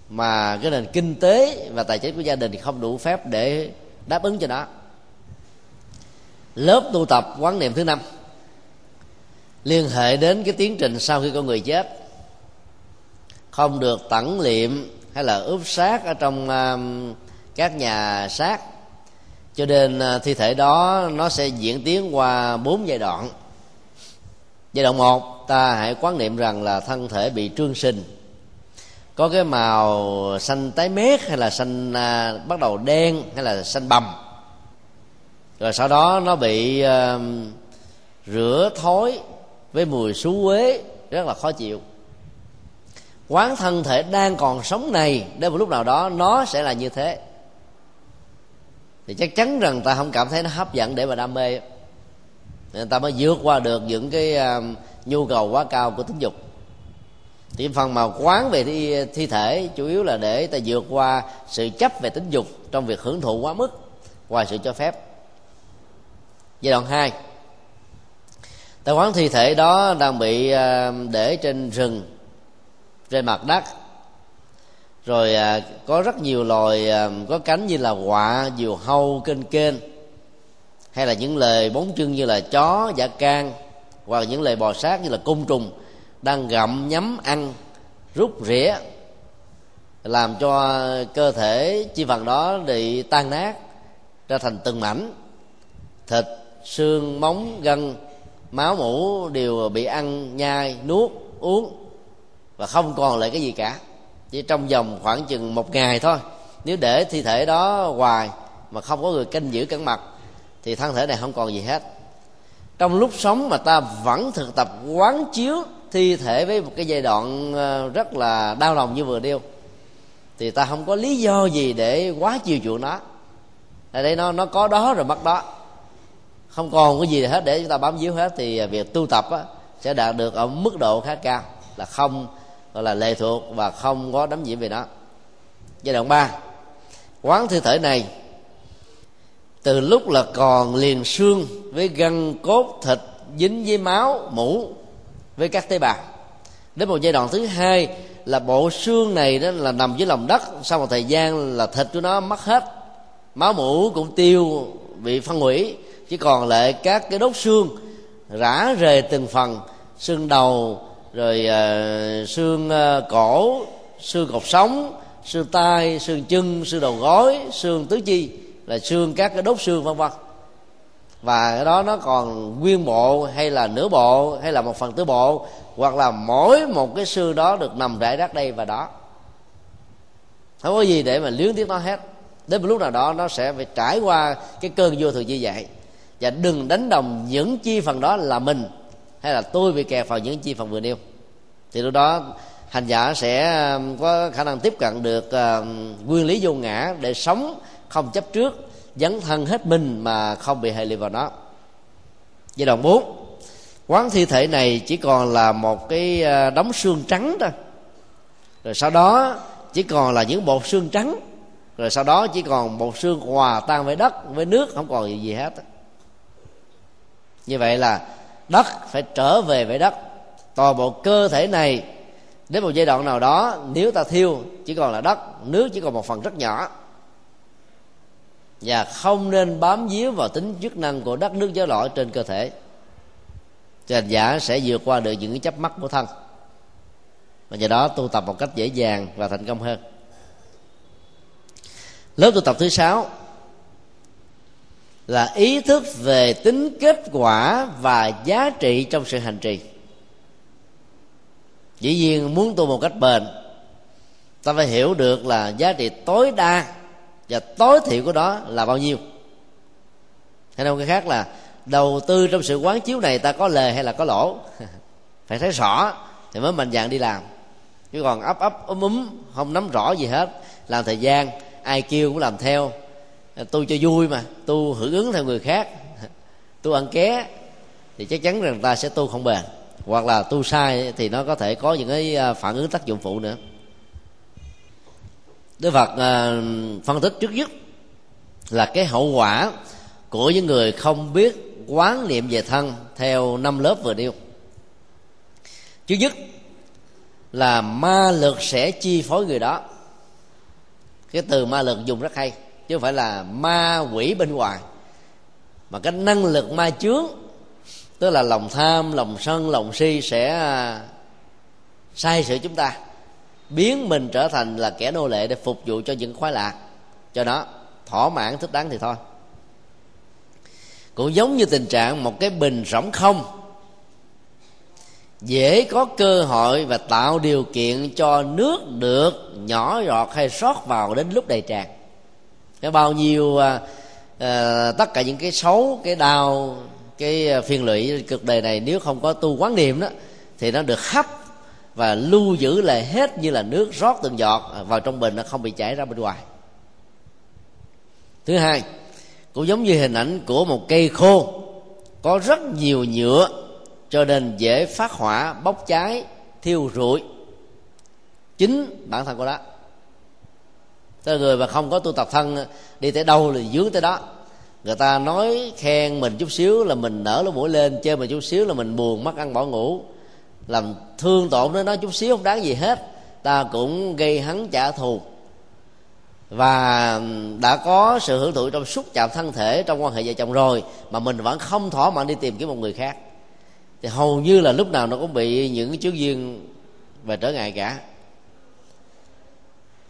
mà cái nền kinh tế và tài chính của gia đình không đủ phép để đáp ứng cho nó. Lớp tu tập quán niệm thứ năm liên hệ đến cái tiến trình sau khi con người chết. Không được tẩn liệm hay là ướp xác ở trong uh, các nhà xác. Cho nên uh, thi thể đó nó sẽ diễn tiến qua bốn giai đoạn. Giai đoạn một ta hãy quán niệm rằng là thân thể bị trương sinh. Có cái màu xanh tái mét hay là xanh à, bắt đầu đen hay là xanh bầm. Rồi sau đó nó bị à, rửa thối với mùi xú quế rất là khó chịu. Quán thân thể đang còn sống này đến một lúc nào đó nó sẽ là như thế. Thì chắc chắn rằng ta không cảm thấy nó hấp dẫn để mà đam mê. Nên ta mới vượt qua được những cái uh, nhu cầu quá cao của tính dục. Thì phần mà quán về thi, thi thể chủ yếu là để ta vượt qua sự chấp về tính dục trong việc hưởng thụ quá mức ngoài sự cho phép. Giai đoạn 2 tại quán thi thể đó đang bị à, để trên rừng, trên mặt đất. Rồi à, có rất nhiều loài à, có cánh như là quạ, diều hâu, kênh kênh, hay là những lời bốn chân như là chó, giả can, hoặc những lời bò sát như là côn trùng đang gặm nhấm ăn, rút rỉa, làm cho cơ thể chi phần đó bị tan nát ra thành từng mảnh, thịt, xương, móng, gân máu mũ đều bị ăn, nhai, nuốt, uống và không còn lại cái gì cả. Chỉ trong vòng khoảng chừng một ngày thôi. Nếu để thi thể đó hoài mà không có người canh giữ cẩn mặt thì thân thể này không còn gì hết. Trong lúc sống mà ta vẫn thực tập quán chiếu thi thể với một cái giai đoạn ờ, rất là đau lòng như vừa nêu, thì ta không có lý do gì để quá chiều chuộng nó. Ở đây nó nó có đó rồi mất đó không còn cái gì hết để chúng ta bám víu hết thì việc tu tập á, sẽ đạt được ở mức độ khá cao là không gọi là lệ thuộc và không có đắm nhiễm về nó. Giai đoạn 3 quán thi thể này từ lúc là còn liền xương với gân cốt thịt dính với máu mũ với các tế bào. Đến một giai đoạn thứ hai là bộ xương này đó là nằm dưới lòng đất sau một thời gian là thịt của nó mất hết máu mũ cũng tiêu bị phân hủy chỉ còn lại các cái đốt xương rã rời từng phần xương đầu rồi uh, xương uh, cổ xương cột sống xương tay xương chân xương đầu gối xương tứ chi là xương các cái đốt xương vân vân. Và cái đó nó còn nguyên bộ hay là nửa bộ hay là một phần tứ bộ hoặc là mỗi một cái xương đó được nằm rải rác đây và đó. Không có gì để mà luyến tiếc nó hết. Đến một lúc nào đó nó sẽ phải trải qua cái cơn vô thường như vậy và đừng đánh đồng những chi phần đó là mình hay là tôi bị kẹt vào những chi phần vừa nêu. Thì lúc đó hành giả sẽ um, có khả năng tiếp cận được uh, nguyên lý vô ngã để sống không chấp trước dấn thân hết mình mà không bị hệ lụy vào nó. Giai đoạn 4 quán thi thể này chỉ còn là một cái ờ, đống xương trắng thôi. Rồi sau đó chỉ còn là những bột xương trắng. Rồi sau đó chỉ còn một xương hòa tan với đất với nước không còn gì, gì hết như vậy là đất phải trở về với đất. Toàn bộ cơ thể này, đến một giai đoạn nào đó, nếu ta thiêu, chỉ còn là đất, nước chỉ còn một phần rất nhỏ. Và không nên bám víu vào tính chức năng của đất nước gió lỗi trên cơ thể. Cho hành giả sẽ vượt qua được những cái chấp mắt của thân. Và do đó tu tập một cách dễ dàng và thành công hơn. Lớp tu tập thứ sáu là ý thức về tính kết quả và giá trị trong sự hành trì. Dĩ nhiên muốn tu một cách bền, ta phải hiểu được là giá trị tối đa và tối thiểu của đó là bao nhiêu. Hay nói cái khác là, đầu tư trong sự quán chiếu này ta có lề hay là có lỗ? [LAUGHS] Phải thấy rõ thì mới mạnh dạng đi làm. Chứ còn ấp ấp ấm úm, không nắm rõ gì hết, làm thời gian, ai kêu cũng làm theo tu cho vui mà, tu hưởng ứng theo người khác. [LAUGHS] Tu ăn ké, thì chắc chắn rằng ta sẽ tu không bền. Hoặc là tu sai thì nó có thể có những cái à, phản ứng tác dụng phụ nữa. Đức Phật à, phân tích trước nhất là cái hậu quả của những người không biết quán niệm về thân theo năm lớp vừa nêu. Thứ nhất là ma lực sẽ chi phối người đó. Cái từ ma lực dùng rất hay chứ không phải là ma quỷ bên ngoài. Mà cái năng lực ma chướng, tức là lòng tham, lòng sân, lòng si sẽ à, sai sự chúng ta, biến mình trở thành là kẻ nô lệ để phục vụ cho những khoái lạc. Cho nó thỏa mãn, thích đáng thì thôi. Cũng giống như tình trạng một cái bình rỗng không, dễ có cơ hội và tạo điều kiện cho nước được nhỏ giọt hay sót vào đến lúc đầy tràn cái bao nhiêu à, à, tất cả những cái xấu cái đau cái phiền lụy cực đời này nếu không có tu quán niệm đó thì nó được hấp và lưu giữ lại hết như là nước rót từng giọt vào trong bình nó không bị chảy ra bên ngoài. Thứ hai cũng giống như hình ảnh của một cây khô có rất nhiều nhựa cho nên dễ phát hỏa bốc cháy thiêu rụi. Chính bản thân của đó Tới người mà không có tu tập thân, đi tới đâu thì dướng tới đó. Người ta nói khen mình chút xíu là mình nở lỗ mũi lên, chơi mình chút xíu là mình buồn, mất ăn bỏ ngủ. Làm thương tổn đến nó chút xíu không đáng gì hết. Ta cũng gây hắn trả thù. Và đã có sự hưởng thụ trong xúc chạm thân thể, trong quan hệ vợ chồng rồi, mà mình vẫn không thỏa mãn đi tìm kiếm một người khác. Thì hầu như là lúc nào nó cũng bị những chướng duyên và trở ngại cả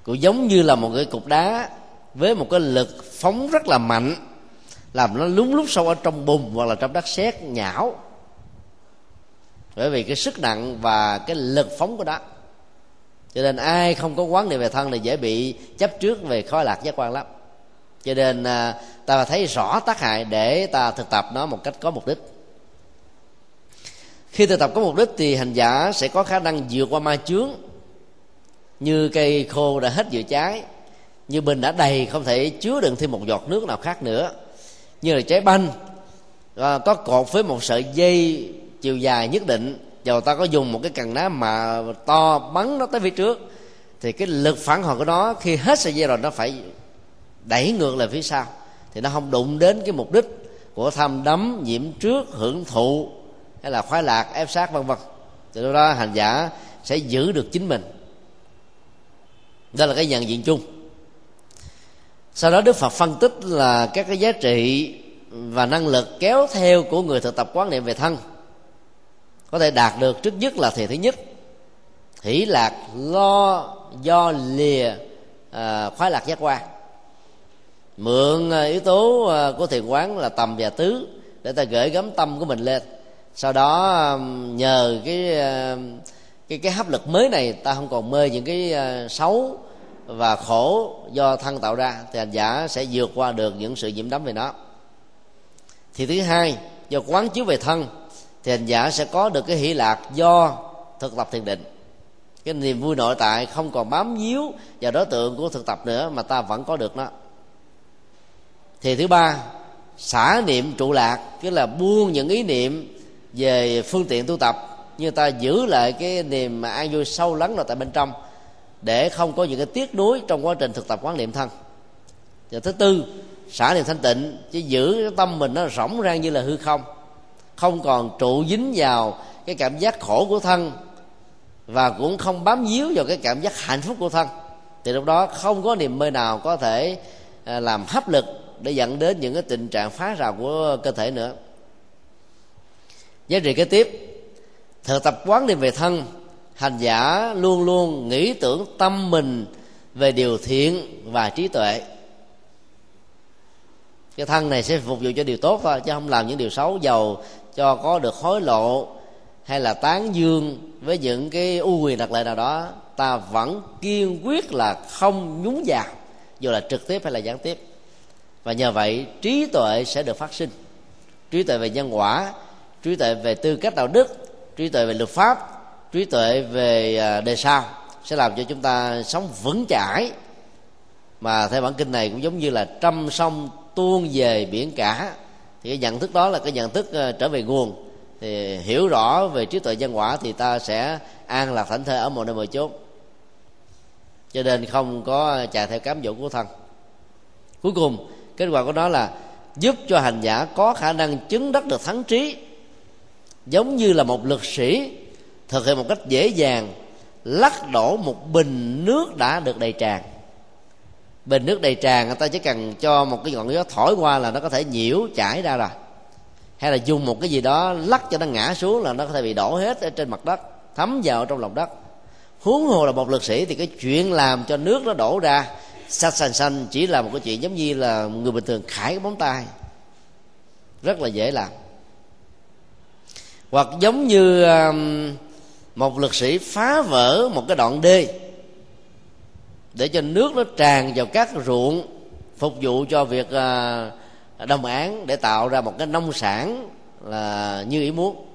cũng giống như là một cái cục đá với một cái lực phóng rất là mạnh, làm nó lúng lúc sâu ở trong bùn hoặc là trong đất sét, nhão. Bởi vì cái sức nặng và cái lực phóng của đó cho nên ai không có quán niệm về thân thì dễ bị chấp trước về khói lạc giác quan lắm. Cho nên à, ta thấy rõ tác hại để ta thực tập nó một cách có mục đích. Khi thực tập có mục đích thì hành giả sẽ có khả năng vượt qua ma chướng như cây khô đã hết vừa trái, như bình đã đầy không thể chứa đựng thêm một giọt nước nào khác nữa. Như là trái banh à, có cột với một sợi dây chiều dài nhất định. Dầu ta có dùng một cái cần ná mà to bắn nó tới phía trước thì cái lực phản hồi của nó khi hết sợi dây rồi nó phải đẩy ngược lại phía sau. Thì nó không đụng đến cái mục đích của tham đắm nhiễm trước hưởng thụ hay là khoái lạc ép sát vân vân. Từ đó hành giả sẽ giữ được chính mình đó là cái nhận diện chung. Sau đó đức phật phân tích là các cái giá trị và năng lực kéo theo của người thực tập quán niệm về thân có thể đạt được trước nhất là thì thứ nhất. Hỷ lạc lo do lìa à, khoái lạc giác quan. Mượn à, yếu tố à, của thiền quán là tầm và tứ để ta gửi gắm tâm của mình lên. Sau đó à, nhờ cái cái cái hấp lực mới này ta không còn mê những cái ờ, xấu và khổ do thân tạo ra, thì hành giả sẽ vượt qua được những sự nhiễm đắm về nó. Thì thứ hai, do quán chiếu về thân, thì hành giả sẽ có được cái hỷ lạc do thực tập thiền định. Cái niềm vui nội tại không còn bám víu vào đối tượng của thực tập nữa mà ta vẫn có được nó. Thì thứ ba, xả niệm trụ lạc, tức là buông những ý niệm về phương tiện tu tập như ta giữ lại cái niềm an vui sâu lắng ở tại bên trong, để không có những cái tiếc nuối trong quá trình thực tập quán niệm thân. Và thứ tư, xả niệm thanh tịnh, chứ giữ cái tâm mình nó rỗng rang như là hư không không còn trụ dính vào cái cảm giác khổ của thân, và cũng không bám víu vào cái cảm giác hạnh phúc của thân. Thì lúc đó không có niềm mơ nào có thể à, làm hấp lực để dẫn đến những cái tình trạng phá rào của cơ thể nữa. Giá trị kế tiếp thực tập quán niệm về thân, hành giả luôn luôn nghĩ tưởng tâm mình về điều thiện và trí tuệ. Cái thân này sẽ phục vụ cho điều tốt thôi, chứ không làm những điều xấu giàu cho có được hối lộ hay là tán dương với những cái ưu quyền đặc lệ nào đó. Ta vẫn kiên quyết là không nhúng vào, dù là trực tiếp hay là gián tiếp. Và nhờ vậy, trí tuệ sẽ được phát sinh. Trí tuệ về nhân quả, trí tuệ về tư cách đạo đức trí tuệ về luật pháp, trí tuệ về à, đề sao sẽ làm cho chúng ta sống vững chãi. Mà theo bản kinh này cũng giống như là trăm sông tuôn về biển cả. Thì cái nhận thức đó là cái nhận thức à, trở về nguồn. Thì hiểu rõ về trí tuệ nhân quả thì ta sẽ an lạc thảnh thơi ở một nơi một chốn. Cho nên không có chạy theo cám dỗ của thân. Cuối cùng, kết quả của nó là giúp cho hành giả có khả năng chứng đắc được thắng trí giống như là một lực sĩ, thực hiện một cách dễ dàng, lắc đổ một bình nước đã được đầy tràn. Bình nước đầy tràn, người ta chỉ cần cho một cái ngọn gió thổi qua là nó có thể nhiễu, chảy ra rồi. Hay là dùng một cái gì đó lắc cho nó ngã xuống là nó có thể bị đổ hết ở trên mặt đất, thấm vào trong lòng đất. Huống hồ là một lực sĩ thì cái chuyện làm cho nước nó đổ ra xanh xanh xanh chỉ là một cái chuyện giống như là người bình thường khải cái móng tay. Rất là dễ làm hoặc giống như um, một lực sĩ phá vỡ một cái đoạn đê, để cho nước nó tràn vào các ruộng phục vụ cho việc à, đồng án để tạo ra một cái nông sản là như ý muốn.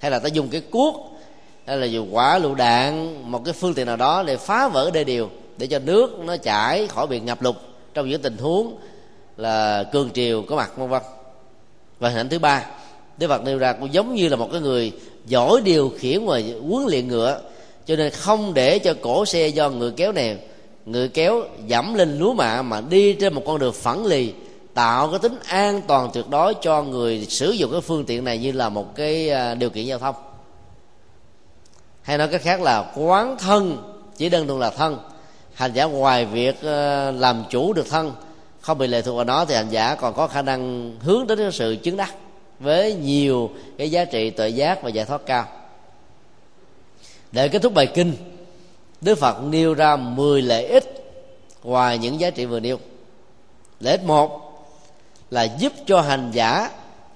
Hay là ta dùng cái cuốc, hay là dùng quả lựu đạn, một cái phương tiện nào đó để phá vỡ đê điều, để cho nước nó chảy khỏi bị ngập lụt trong những tình huống là cường triều có mặt, vân vân. Và hình ảnh thứ ba Đức Phật nêu ra cũng giống như là một cái người giỏi điều khiển và huấn luyện ngựa. Cho nên không để cho cổ xe do người kéo này người kéo dẫm lên lúa mạ mà đi trên một con đường phẳng lì, tạo cái tính an toàn tuyệt đối cho người sử dụng cái phương tiện này như là một cái à, điều kiện giao thông. Hay nói cách khác là quán thân, chỉ đơn thuần là thân. Hành giả ngoài việc à, làm chủ được thân, không bị lệ thuộc vào nó thì hành giả còn có khả năng hướng đến cái sự chứng đắc với nhiều cái giá trị tuệ giác và giải thoát cao. Để kết thúc bài kinh, đức phật nêu ra 10 lợi ích ngoài những giá trị vừa nêu. Lợi ích một là giúp cho hành giả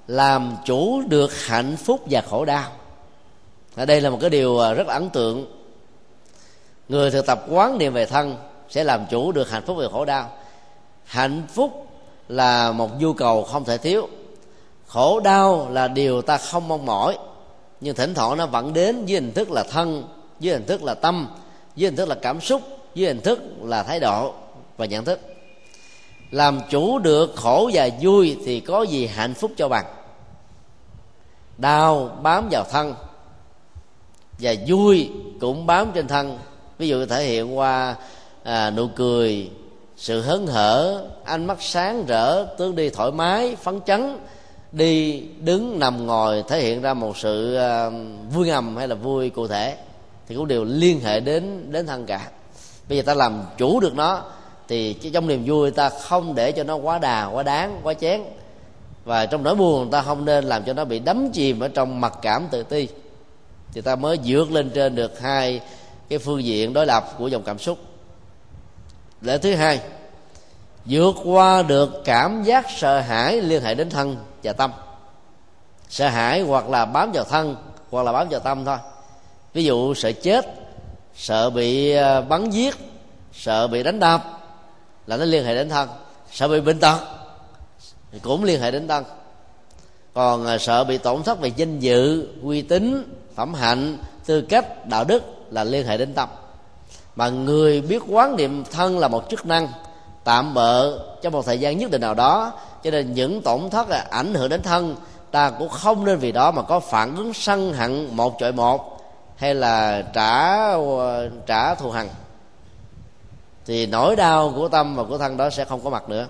làm chủ được hạnh phúc và khổ đau. Ở đây là một cái điều à, rất ấn tượng. Người thực tập quán niệm về thân sẽ làm chủ được hạnh phúc và khổ đau. Hạnh phúc là một nhu cầu không thể thiếu khổ đau là điều ta không mong mỏi. Nhưng thỉnh thoảng nó vẫn đến với hình thức là thân với hình thức là tâm với hình thức là cảm xúc với hình thức là thái độ và nhận thức. Làm chủ được khổ và vui thì có gì hạnh phúc cho bằng? Đau bám vào thân và vui cũng bám trên thân. Ví dụ thể hiện qua à, nụ cười sự hớn hở ánh mắt sáng rỡ tướng đi thoải mái phấn chấn đi, đứng, nằm, ngồi thể hiện ra một sự ờ, vui ngầm hay là vui cụ thể thì cũng đều liên hệ đến đến thân cả. Bây giờ ta làm chủ được nó thì trong niềm vui ta không để cho nó quá đà, quá đáng, quá chén và trong nỗi buồn ta không nên làm cho nó bị đắm chìm ở trong mặc cảm tự ti. Thì ta mới vượt lên trên được hai cái phương diện đối lập của dòng cảm xúc. Lễ thứ hai, vượt qua được cảm giác sợ hãi liên hệ đến thân và tâm. Sợ hãi hoặc là bám vào thân, hoặc là bám vào tâm thôi. Ví dụ sợ chết, sợ bị ờ, bắn giết, sợ bị đánh đập là nó liên hệ đến thân. Sợ bị bệnh tật thì cũng liên hệ đến thân. Còn ờ, sợ bị tổn thất về danh dự, uy tín, phẩm hạnh, tư cách, đạo đức là liên hệ đến tâm. Mà người biết quán niệm thân là một chức năng tạm bợ trong một thời gian nhất định nào đó cho nên những tổn thất là ảnh hưởng đến thân, ta cũng không nên vì đó mà có phản ứng sân hận một chọi một hay là trả trả thù hằn. Thì nỗi đau của tâm và của thân đó sẽ không có mặt nữa.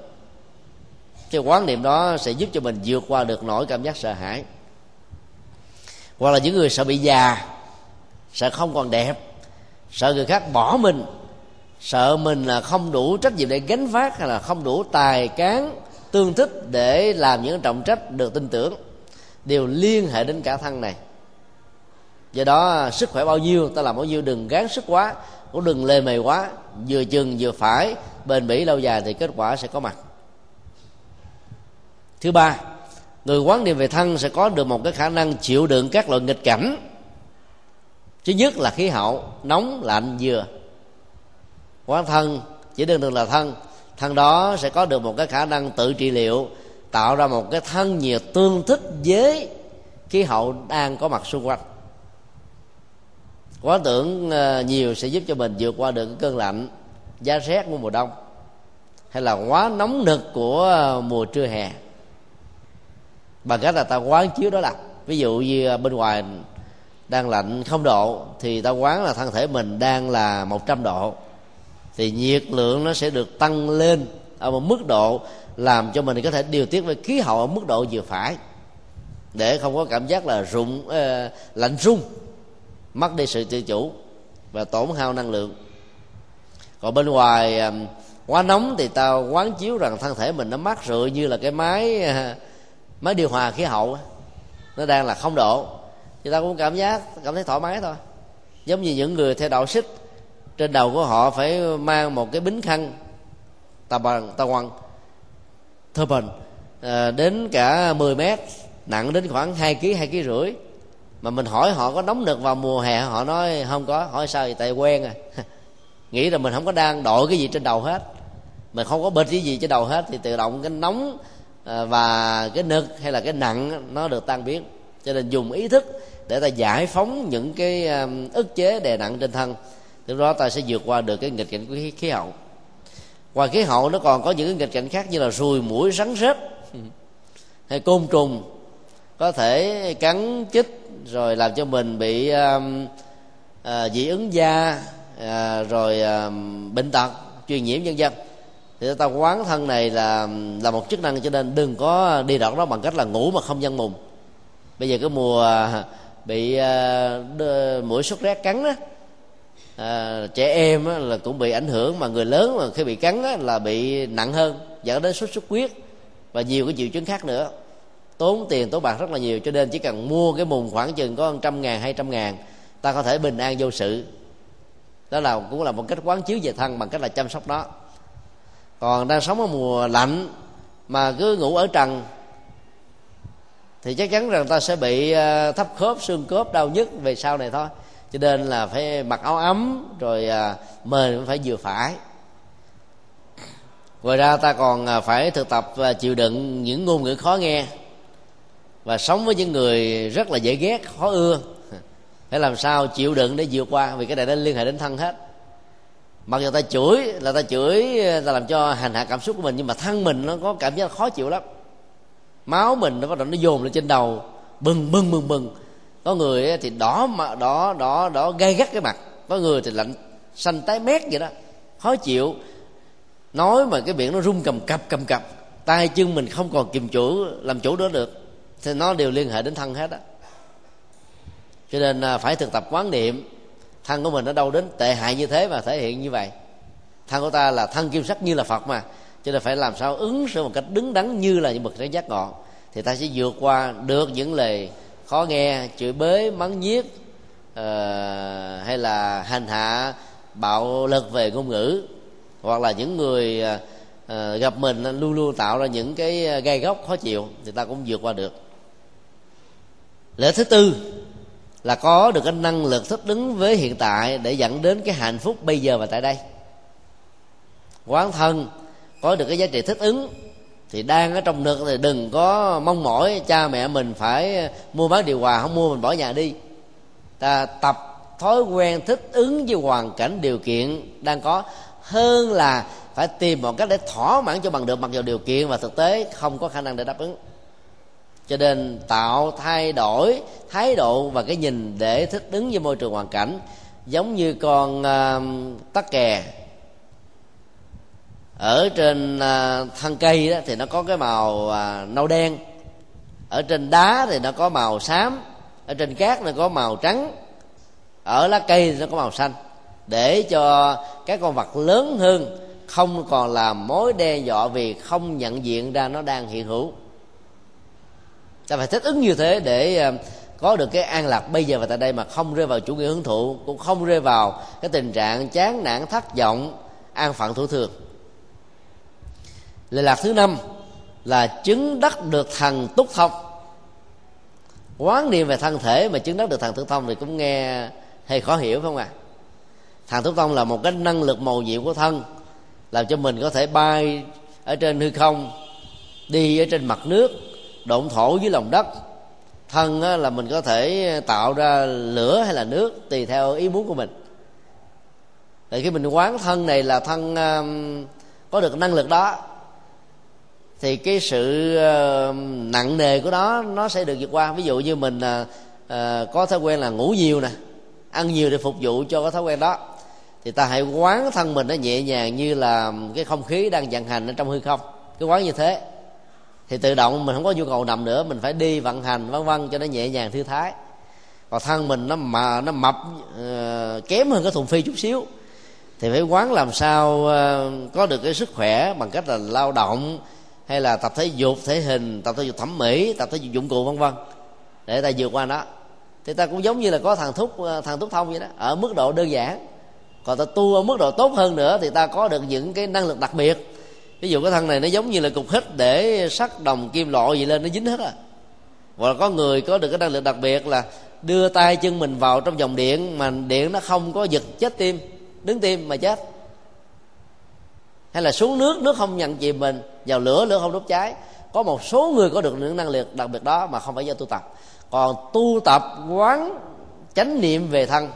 Cái quán niệm đó sẽ giúp cho mình vượt qua được nỗi cảm giác sợ hãi. Hoặc là những người sợ bị già, sợ không còn đẹp, sợ người khác bỏ mình, sợ mình là không đủ trách nhiệm để gánh vác hay là không đủ tài cán tương thích để làm những trọng trách được tin tưởng, đều liên hệ đến cả thân này. Do đó, sức khỏe bao nhiêu, ta làm bao nhiêu, đừng gán sức quá, cũng đừng lề mề quá, vừa chừng vừa phải, bền bỉ lâu dài thì kết quả sẽ có mặt. Thứ ba, người quán niệm về thân sẽ có được một cái khả năng chịu đựng các loại nghịch cảnh. Thứ nhất là khí hậu, nóng, lạnh vừa quán thân, chỉ đơn thuần là thân thân đó sẽ có được một cái khả năng tự trị liệu, tạo ra một cái thân nhiệt tương thích với khí hậu đang có mặt xung quanh. Quá tưởng ờ, nhiều sẽ giúp cho mình vượt qua được cái cơn lạnh giá rét của mùa đông, hay là quá nóng nực của ờ, mùa trưa hè. Bằng cách là ta quán chiếu đó là, ví dụ như ờ, bên ngoài đang lạnh không độ, thì ta quán là thân thể mình đang là 100 độ thì nhiệt lượng nó sẽ được tăng lên ở một mức độ làm cho mình có thể điều tiết với khí hậu ở mức độ vừa phải. Để không có cảm giác là rụng uh, lạnh rung mất đi sự tự chủ và tổn hao năng lượng. Còn bên ngoài um, quá nóng thì ta quán chiếu rằng thân thể mình nó mát rượi như là cái máy uh, máy điều hòa khí hậu nó đang là không độ. Thì ta cũng cảm giác cảm thấy thoải mái thôi. Giống như những người theo đạo xích trên đầu của họ phải mang một cái bính khăn tà bằng tà quăng thơ bình à, đến cả 10 mét nặng đến khoảng 2 kg hai kg rưỡi. Mà mình hỏi họ có nóng nực vào mùa hè họ nói không có. Hỏi sao vậy? Tại quen à. [LAUGHS] Nghĩ là mình không có đang đội cái gì trên đầu hết. Mình không có bệt cái gì trên đầu hết thì tự động cái nóng ờ, và cái nực hay là cái nặng nó được tan biến. Cho nên dùng ý thức để ta giải phóng những cái ức chế đè nặng trên thân từ đó ta sẽ vượt qua được cái nghịch cảnh của khí hậu. Ngoài khí hậu nó còn có những cái nghịch cảnh khác như là ruồi mũi rắn rết [LAUGHS] hay côn trùng có thể cắn chích rồi làm cho mình bị um, uh, dị ứng da uh, rồi um, bệnh tật truyền nhiễm nhân dân thì ta quán thân này là là một chức năng cho nên đừng có đi đọt đó bằng cách là ngủ mà không dân mùng. Bây giờ cái mùa à, bị uh, mũi sốt rét cắn đó à, trẻ em á, là cũng bị ảnh hưởng mà người lớn mà khi bị cắn á, là bị nặng hơn dẫn đến sốt xuất huyết và nhiều cái triệu chứng khác nữa. Tốn tiền tốn bạc rất là nhiều cho nên chỉ cần mua cái mùng khoảng chừng có trăm ngàn hai trăm ngàn ta có thể bình an vô sự. Đó là cũng là một cách quán chiếu về thân bằng cách là chăm sóc nó. Còn đang sống ở mùa lạnh mà cứ ngủ ở trần thì chắc chắn rằng ta sẽ bị à, thấp khớp xương khớp đau nhức về sau này thôi cho nên là phải mặc áo ấm, rồi à, mời cũng phải vừa phải. Ngoài ra ta còn à, phải thực tập và chịu đựng những ngôn ngữ khó nghe và sống với những người rất là dễ ghét, khó ưa. Phải làm sao chịu đựng để vượt qua, vì cái này nó liên hệ đến thân hết. Mặc dù ta chửi là ta chửi, ta làm cho hành hạ cảm xúc của mình, nhưng mà thân mình nó có cảm giác khó chịu lắm. Máu mình nó bắt đầu nó dồn lên trên đầu, bừng bừng bừng bừng có người thì đỏ mà, đỏ đỏ đỏ, gay gắt cái mặt. Có người thì lạnh, xanh tái mét vậy đó. Khó chịu. Nói mà cái miệng nó rung cầm cập cầm cập. Tay chân mình không còn kiềm chủ, làm chủ đó được. Thì nó đều liên hệ đến thân hết á. Cho nên à, phải thực tập quán niệm. Thân của mình nó đâu đến tệ hại như thế mà thể hiện như vậy. Thân của ta là thân kim sắc như là phật mà. Cho nên phải làm sao ứng xử một cách đứng đắn như là những bậc trí giác ngộ. Thì ta sẽ vượt qua được những lời khó nghe chửi bới mắng nhiếc uh, hay là hành hạ bạo lực về ngôn ngữ. Hoặc là những người uh, gặp mình luôn luôn tạo ra những cái gai góc khó chịu thì ta cũng vượt qua được. Lễ thứ tư là có được cái năng lực thích ứng với hiện tại để dẫn đến cái hạnh phúc bây giờ và tại đây. Quán thân có được cái giá trị thích ứng thì đang ở trong nước thì đừng có mong mỏi cha mẹ mình phải mua bán điều hòa không mua mình bỏ nhà đi. Ta tập thói quen thích ứng với hoàn cảnh điều kiện đang có hơn là phải tìm một cách để thỏa mãn cho bằng được mặc dù điều kiện và thực tế không có khả năng để đáp ứng. Cho nên tạo thay đổi thái độ và cái nhìn để thích ứng với môi trường hoàn cảnh giống như con uh, tắc kè ở trên à, thân cây đó thì nó có cái màu à, nâu đen. Ở trên đá thì nó có màu xám. Ở trên cát nó có màu trắng. Ở lá cây thì nó có màu xanh. Để cho các con vật lớn hơn không còn là mối đe dọa vì không nhận diện ra nó đang hiện hữu. Ta phải thích ứng như thế để à, có được cái an lạc bây giờ và tại đây mà không rơi vào chủ nghĩa hưởng thụ, cũng không rơi vào cái tình trạng chán nản, thất vọng, an phận thủ thường lệ lạc thứ năm là chứng đắc được thần túc thông. Quán niệm về thân thể mà chứng đắc được thần túc thông thì cũng nghe hơi khó hiểu, phải không ạ? À? thần túc thông là một cái năng lực màu nhiệm của thân, làm cho mình có thể bay ở trên hư không, đi ở trên mặt nước, độn thổ dưới lòng đất. Thân là mình có thể tạo ra lửa hay là nước tùy theo ý muốn của mình. Thì khi mình quán thân này là thân có được năng lực đó thì cái sự ờ, nặng nề của đó nó sẽ được vượt qua. Ví dụ như mình ờ, ờ, có thói quen là ngủ nhiều nè ăn nhiều để phục vụ cho cái thói quen đó thì ta hãy quán thân mình nó nhẹ nhàng như là cái không khí đang vận hành ở trong hư không. Cái quán như thế thì tự động mình không có nhu cầu nằm nữa mình phải đi vận hành vân vân cho nó nhẹ nhàng thư thái. Còn thân mình nó mà nó mập uh, kém hơn cái thùng phi chút xíu thì phải quán làm sao uh, có được cái sức khỏe bằng cách là lao động hay là tập thể dục thể hình, tập thể dục thẩm mỹ, tập thể dục dụng cụ, vân vân. Để ta vượt qua nó. Thì ta cũng giống như là có thằng thúc ờ, thằng thúc thông vậy đó. Ở mức độ đơn giản. Còn ta tu ở mức độ tốt hơn nữa thì ta có được những cái năng lực đặc biệt. Ví dụ cái thân này nó giống như là cục hít để sắt đồng kim loại gì lên, nó dính hết à. Hoặc là có người có được cái năng lực đặc biệt là đưa tay chân mình vào trong dòng điện mà điện nó không có giật chết tim, đứng tim mà chết hay là xuống nước nước không nhận chìm mình vào lửa lửa không đốt cháy. Có một số người có được những năng lực đặc biệt đó mà không phải do tu tập. Còn tu tập quán chánh niệm về thân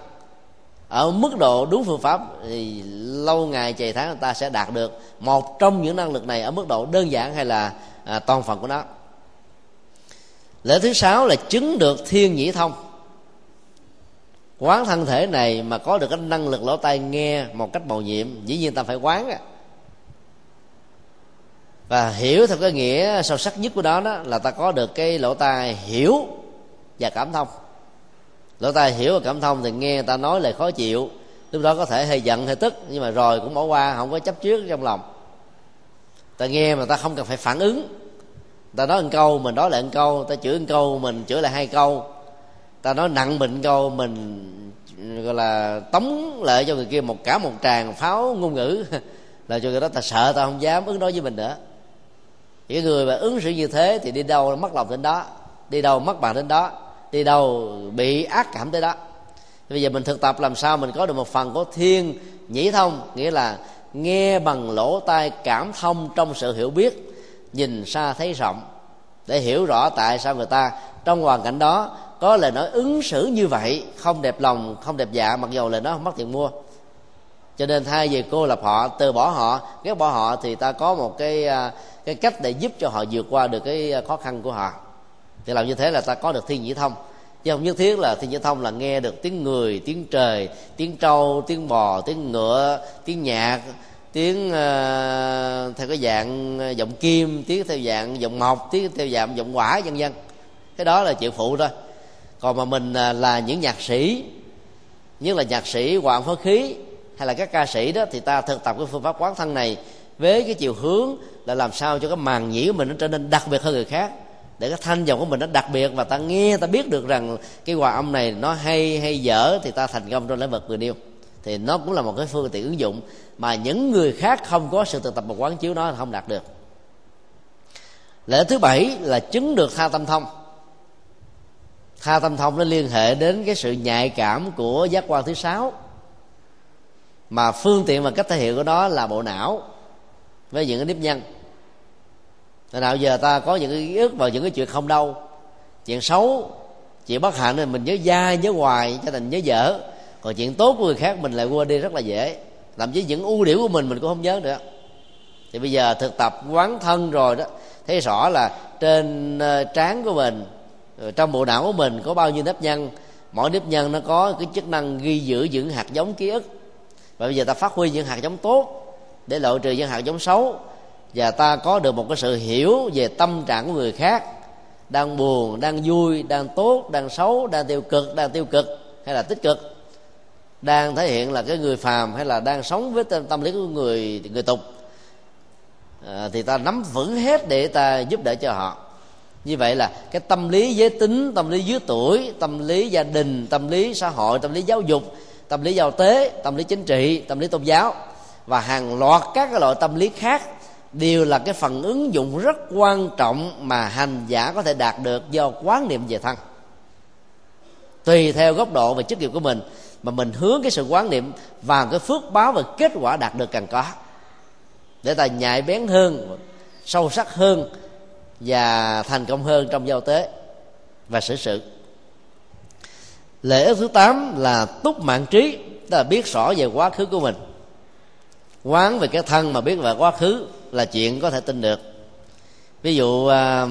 ở mức độ đúng phương pháp thì lâu ngày chạy tháng người ta sẽ đạt được một trong những năng lực này ở mức độ đơn giản hay là à, toàn phần của nó. Lễ thứ sáu là chứng được thiên nhĩ thông. Quán thân thể này mà có được cái năng lực lỗ tai nghe một cách màu nhiệm dĩ nhiên ta phải quán à và hiểu theo cái nghĩa sâu sắc nhất của đó, đó là ta có được cái lỗ tai hiểu và cảm thông. Lỗ tai hiểu và cảm thông thì nghe người ta nói lời khó chịu. Lúc đó có thể hơi giận hơi tức nhưng mà rồi cũng bỏ qua không có chấp trước trong lòng. Ta nghe mà ta không cần phải phản ứng. Ta nói một câu mình nói lại một câu ta chửi một câu mình chửi lại hai câu. Ta nói nặng mình câu mình gọi là tống lại cho người kia một cả một tràng pháo ngôn ngữ. [LAUGHS] Là cho người đó ta sợ ta không dám ứng đối với mình nữa những người mà ứng xử như thế thì đi đâu mất lòng đến đó, đi đâu mất bạn đến đó, đi đâu bị ác cảm tới đó. Bây giờ mình thực tập làm sao mình có được một phần của thiên nhĩ thông, nghĩa là nghe bằng lỗ tai cảm thông trong sự hiểu biết, nhìn xa thấy rộng, để hiểu rõ tại sao người ta trong hoàn cảnh đó có lời nói ứng xử như vậy, không đẹp lòng, không đẹp dạ mặc dù lời nói không mất tiền mua cho nên thay vì cô lập họ từ bỏ họ ghét bỏ họ thì ta có một cái à, cái cách để giúp cho họ vượt qua được cái à, khó khăn của họ. Thì làm như thế là ta có được thiên nhĩ thông. Chứ không nhất thiết là thiên nhĩ thông là nghe được tiếng người tiếng trời tiếng trâu tiếng bò tiếng ngựa tiếng nhạc tiếng uh, theo cái dạng giọng kim tiếng theo dạng giọng mộc tiếng theo dạng giọng quả vân vân. Cái đó là chuyện phụ thôi. Còn mà mình là những nhạc sĩ nhất là nhạc sĩ hoàng phó khí hay là các ca sĩ đó, thì ta thực tập cái phương pháp quán thân này với cái chiều hướng là làm sao cho cái màn nhĩ của mình nó trở nên đặc biệt hơn người khác. Để cái thanh giọng của mình nó đặc biệt và ta nghe, ta biết được rằng cái hòa âm này nó hay hay dở, thì ta thành công trong lĩnh vực người yêu thì nó cũng là một cái phương tiện ứng dụng mà những người khác không có sự thực tập và quán chiếu nó không đạt được. Lễ thứ bảy là chứng được tha tâm thông. Tha tâm thông nó liên hệ đến cái sự nhạy cảm của giác quan thứ sáu mà phương tiện và cách thể hiện của nó là bộ não, với những cái nếp nhân Tại nào giờ ta có những cái ký ức và những cái chuyện không đâu, chuyện xấu, chuyện bất hạnh thì mình nhớ dai nhớ hoài, cho thành nhớ dở. Còn chuyện tốt của người khác mình lại quên đi rất là dễ. Thậm chí những ưu điểm của mình mình cũng không nhớ nữa. Thì bây giờ thực tập quán thân rồi đó, thấy rõ là trên ờ, trán của mình ờ, trong bộ não của mình có bao nhiêu nếp nhân mỗi nếp nhân nó có cái chức năng ghi giữ những hạt giống ký ức và bây giờ ta phát huy những hạt giống tốt để loại trừ những hạt giống xấu. Và ta có được một cái sự hiểu về tâm trạng của người khác. Đang buồn đang vui đang tốt đang xấu đang tiêu cực đang tiêu cực hay là tích cực. Đang thể hiện là cái người phàm hay là đang sống với tâm, lý của người người tục. À, thì ta nắm vững hết để ta giúp đỡ cho họ. Như vậy là cái tâm lý giới tính tâm lý dưới tuổi tâm lý gia đình tâm lý xã hội tâm lý giáo dục tâm lý giao tế, tâm lý chính trị, tâm lý tôn giáo và hàng loạt các loại tâm lý khác đều là cái phần ứng dụng rất quan trọng mà hành giả có thể đạt được do quán niệm về thân. Tùy theo góc độ và chức nghiệp của mình, mà mình hướng cái sự quán niệm vào cái phước báo và kết quả đạt được càng có. Để ta nhạy bén hơn, sâu sắc hơn và thành công hơn trong giao tế và xử sự lễ thứ tám là túc mạng trí, tức là biết rõ về quá khứ của mình. Quán về cái thân mà biết về quá khứ là chuyện có thể tin được. Ví dụ à,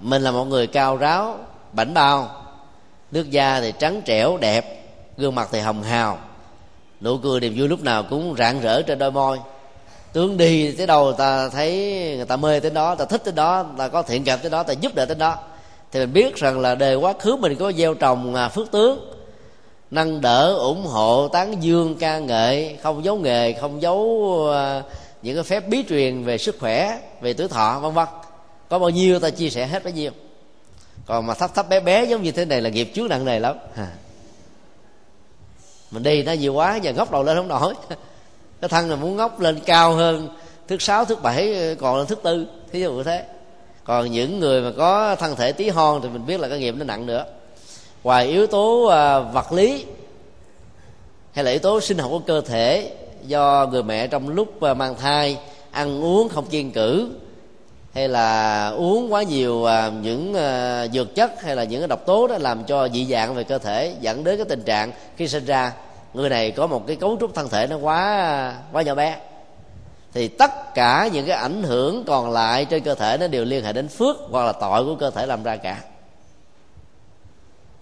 mình là một người cao ráo, bảnh bao, nước da thì trắng trẻo, đẹp, gương mặt thì hồng hào, nụ cười niềm vui lúc nào cũng rạng rỡ trên đôi môi. Tướng đi tới đâu ta thấy người ta mê tới đó, ta thích tới đó, ta có thiện cảm tới đó, ta giúp đỡ tới đó thì mình biết rằng là đời quá khứ mình có gieo trồng à, phước tướng. Nâng đỡ, ủng hộ, tán dương ca ngợi, không giấu nghề, không giấu à, những cái phép bí truyền về sức khỏe, về tuổi thọ, vân vân. Có bao nhiêu ta chia sẻ hết bấy nhiêu. Còn mà thấp thấp bé bé giống như thế này là nghiệp trước nặng nề lắm. Mình đi nó nhiều quá, giờ ngóc đầu lên không nổi. [LAUGHS] Cái thân là muốn ngóc lên cao hơn thứ sáu thứ bảy, còn là thứ tư. Thí dụ như thế còn những người mà có thân thể tí hon thì mình biết là cái nghiệp nó nặng nữa. Ngoài yếu tố à, vật lý, hay là yếu tố sinh học của cơ thể, do người mẹ trong lúc à, mang thai, ăn uống không kiên cử, hay là uống quá nhiều à, những dược chất, hay là những độc tố đó làm cho dị dạng về cơ thể, dẫn đến cái tình trạng khi sinh ra, người này có một cái cấu trúc thân thể nó quá quá nhỏ bé thì tất cả những cái ảnh hưởng còn lại trên cơ thể nó đều liên hệ đến phước hoặc là tội của cơ thể làm ra cả.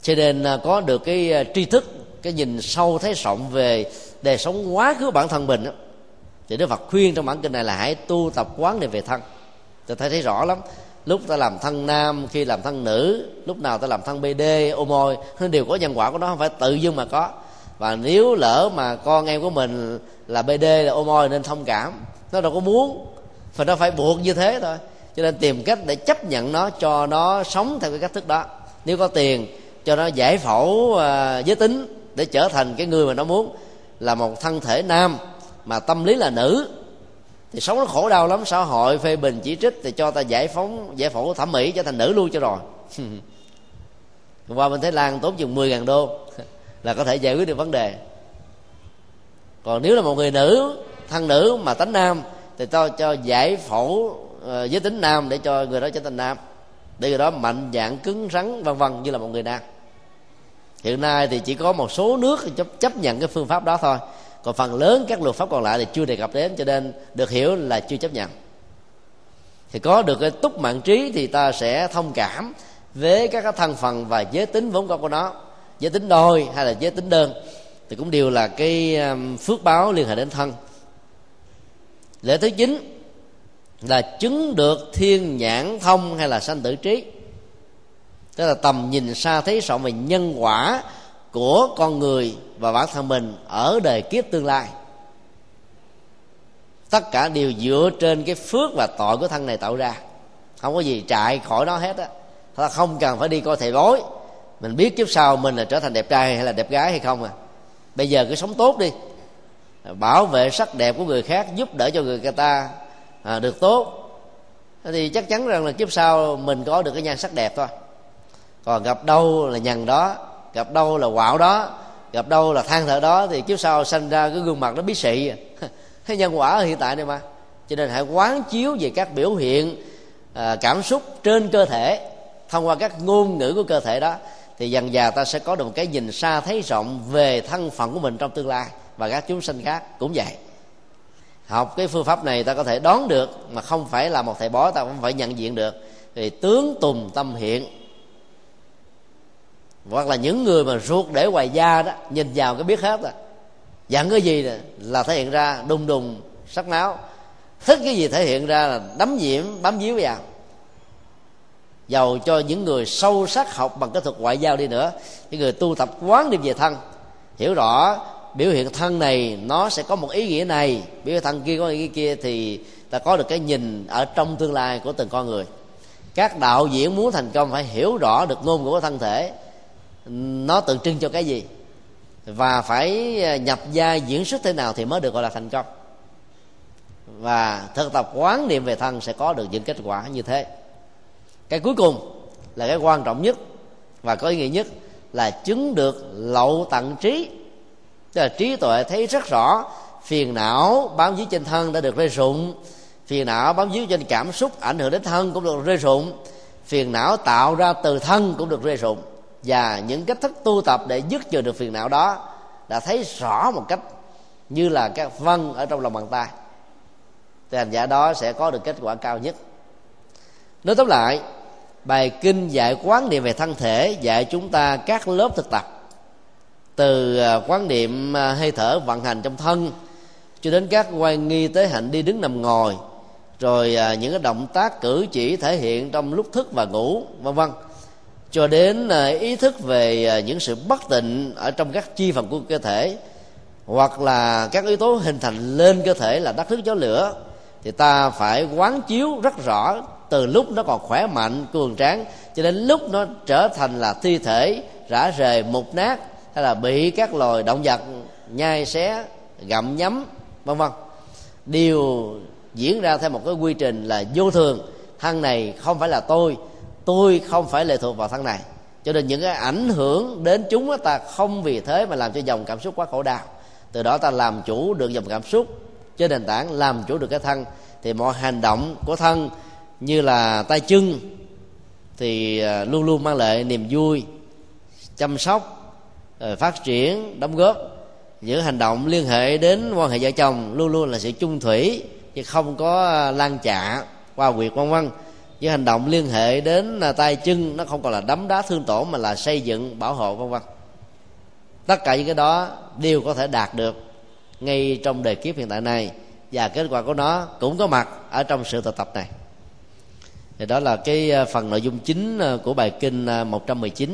Cho nên à, có được cái à, tri thức cái nhìn sâu thấy rộng về đời sống quá khứ bản thân mình đó, thì đức phật khuyên trong bản kinh này là hãy tu tập quán niệm về thân. Ta thấy thấy rõ lắm. Lúc ta làm thân nam khi làm thân nữ lúc nào ta làm thân bd ô môi nó [LAUGHS] đều có nhân quả của nó không phải tự dưng mà có. Và nếu lỡ mà con em của mình là bd là ô môi nên thông cảm nó đâu có muốn. Phải nó phải buộc như thế thôi. Cho nên tìm cách để chấp nhận nó cho nó sống theo cái cách thức đó. Nếu có tiền cho nó giải phẫu uh, giới tính để trở thành cái người mà nó muốn. Là một thân thể nam mà tâm lý là nữ thì sống nó khổ đau lắm. Xã hội phê bình chỉ trích thì cho ta giải phóng giải phẫu thẩm mỹ trở thành nữ luôn cho rồi. [LAUGHS] Qua bên thái lan tốn chừng 10 ngàn đô [LAUGHS] là có thể giải quyết được vấn đề. Còn nếu là một người nữ thân nữ mà tánh nam thì tôi cho giải phẫu ờ, giới tính nam để cho người đó trở thành nam. Để người đó mạnh dạng cứng rắn vân vân như là một người nam. Hiện nay thì chỉ có một số nước chấp, chấp nhận cái phương pháp đó thôi. Còn phần lớn các luật pháp còn lại thì chưa đề cập đến cho nên được hiểu là chưa chấp nhận. Thì có được cái túc mạng trí thì ta sẽ thông cảm với các cái thân phần và giới tính vốn có của nó. Giới tính đôi hay là giới tính đơn. Thì cũng đều là cái phước báo liên hệ đến thân lễ thứ chín là chứng được thiên nhãn thông hay là sanh tử trí. Tức là tầm nhìn xa thấy rộng về nhân quả của con người và bản thân mình ở đời kiếp tương lai. Tất cả đều dựa trên cái phước và tội của thân này tạo ra. Không có gì chạy khỏi nó hết á. Ta không cần phải đi coi thầy bói. Mình biết kiếp sau mình là trở thành đẹp trai hay là đẹp gái hay không à. Bây giờ cứ sống tốt đi bảo vệ sắc đẹp của người khác giúp đỡ cho người ta à, được tốt. Thì chắc chắn rằng là kiếp sau mình có được cái nhan sắc đẹp thôi. Còn gặp đâu là nhằn đó gặp đâu là quạo đó gặp đâu là than thở đó thì kiếp sau sanh ra cái gương mặt nó bí xị cái [LAUGHS] nhân quả ở hiện tại này mà. Cho nên hãy quán chiếu về các biểu hiện à, cảm xúc trên cơ thể thông qua các ngôn ngữ của cơ thể đó thì dần dà ta sẽ có được một cái nhìn xa thấy rộng về thân phận của mình trong tương lai và các chúng sinh khác cũng vậy. Học cái phương pháp này ta có thể đoán được mà không phải là một thầy bói, ta cũng phải nhận diện được. Thì tướng tùng tâm hiện. Hoặc là những người mà ruột để ngoài da đó, nhìn vào cái biết hết rồi. Dặn cái gì là thể hiện ra đùng đùng sắc máu thích cái gì thể hiện ra là đấm nhiễm, bám díu vào. Giàu cho những người sâu sắc học bằng cái thuật ngoại giao đi nữa. Những người tu tập quán niệm về thân, hiểu rõ biểu hiện thân này, nó sẽ có một ý nghĩa này. Biểu hiện thân kia có ý nghĩa kia thì ta có được cái nhìn ở trong tương lai của từng con người. Các đạo diễn muốn thành công phải hiểu rõ được ngôn ngữ của thân thể. Nó tượng trưng cho cái gì? Và phải à, nhập gia diễn xuất thế nào thì mới được gọi là thành công. Và thực tập quán niệm về thân sẽ có được những kết quả như thế. Cái cuối cùng là cái quan trọng nhất và có ý nghĩa nhất là chứng được lậu tận trí tức là trí tuệ thấy rất rõ, phiền não bám víu trên thân đã được rơi rụng. Phiền não bám víu trên cảm xúc ảnh hưởng đến thân cũng được rơi rụng. Phiền não tạo ra từ thân cũng được rơi rụng. Và những cách thức tu tập để dứt trừ được phiền não đó đã thấy rõ một cách như là các vân ở trong lòng bàn tay. Thì hành giả đó sẽ có được kết quả cao nhất. Nói tóm lại, bài kinh dạy quán niệm về thân thể dạy chúng ta các lớp thực tập từ à, quán niệm à, hơi thở vận hành trong thân cho đến các quan nghi tới hạnh đi đứng nằm ngồi, rồi à, những cái động tác cử chỉ thể hiện trong lúc thức và ngủ, vân vân. Cho đến ý thức về những sự bất tịnh ở trong các chi phần của cơ thể, hoặc là các yếu tố hình thành lên cơ thể là đất nước gió lửa, thì ta phải quán chiếu rất rõ từ lúc nó còn khỏe mạnh cường tráng cho đến lúc nó trở thành là thi thể, rã rời, mục nát hay là bị các loài động vật, nhai xé, gặm nhấm, vân vân. Đều diễn ra theo một cái quy trình là vô thường. Thân này không phải là tôi tôi không phải lệ thuộc vào thân này. Cho nên những cái ảnh hưởng đến chúng ta không vì thế mà làm cho dòng cảm xúc quá khổ đau. Từ đó ta làm chủ được dòng cảm xúc trên nền tảng làm chủ được cái thân. Thì mọi hành động của thân như là tay chân thì à, luôn luôn mang lại niềm vui, chăm sóc Ờ, phát triển, đóng góp, những hành động liên hệ đến quan hệ vợ chồng luôn luôn là sự chung thủy, chứ không có ờ, lan chạ qua quyệt vân vân. Những hành động liên hệ đến ờ, tay chân, nó không còn là đấm đá thương tổn mà là xây dựng, bảo hộ, vân vân. Tất cả những cái đó đều có thể đạt được ngay trong đời kiếp hiện tại này, và kết quả của nó cũng có mặt ở trong sự thực tập này. Thì đó là cái phần nội dung chính của bài kinh 119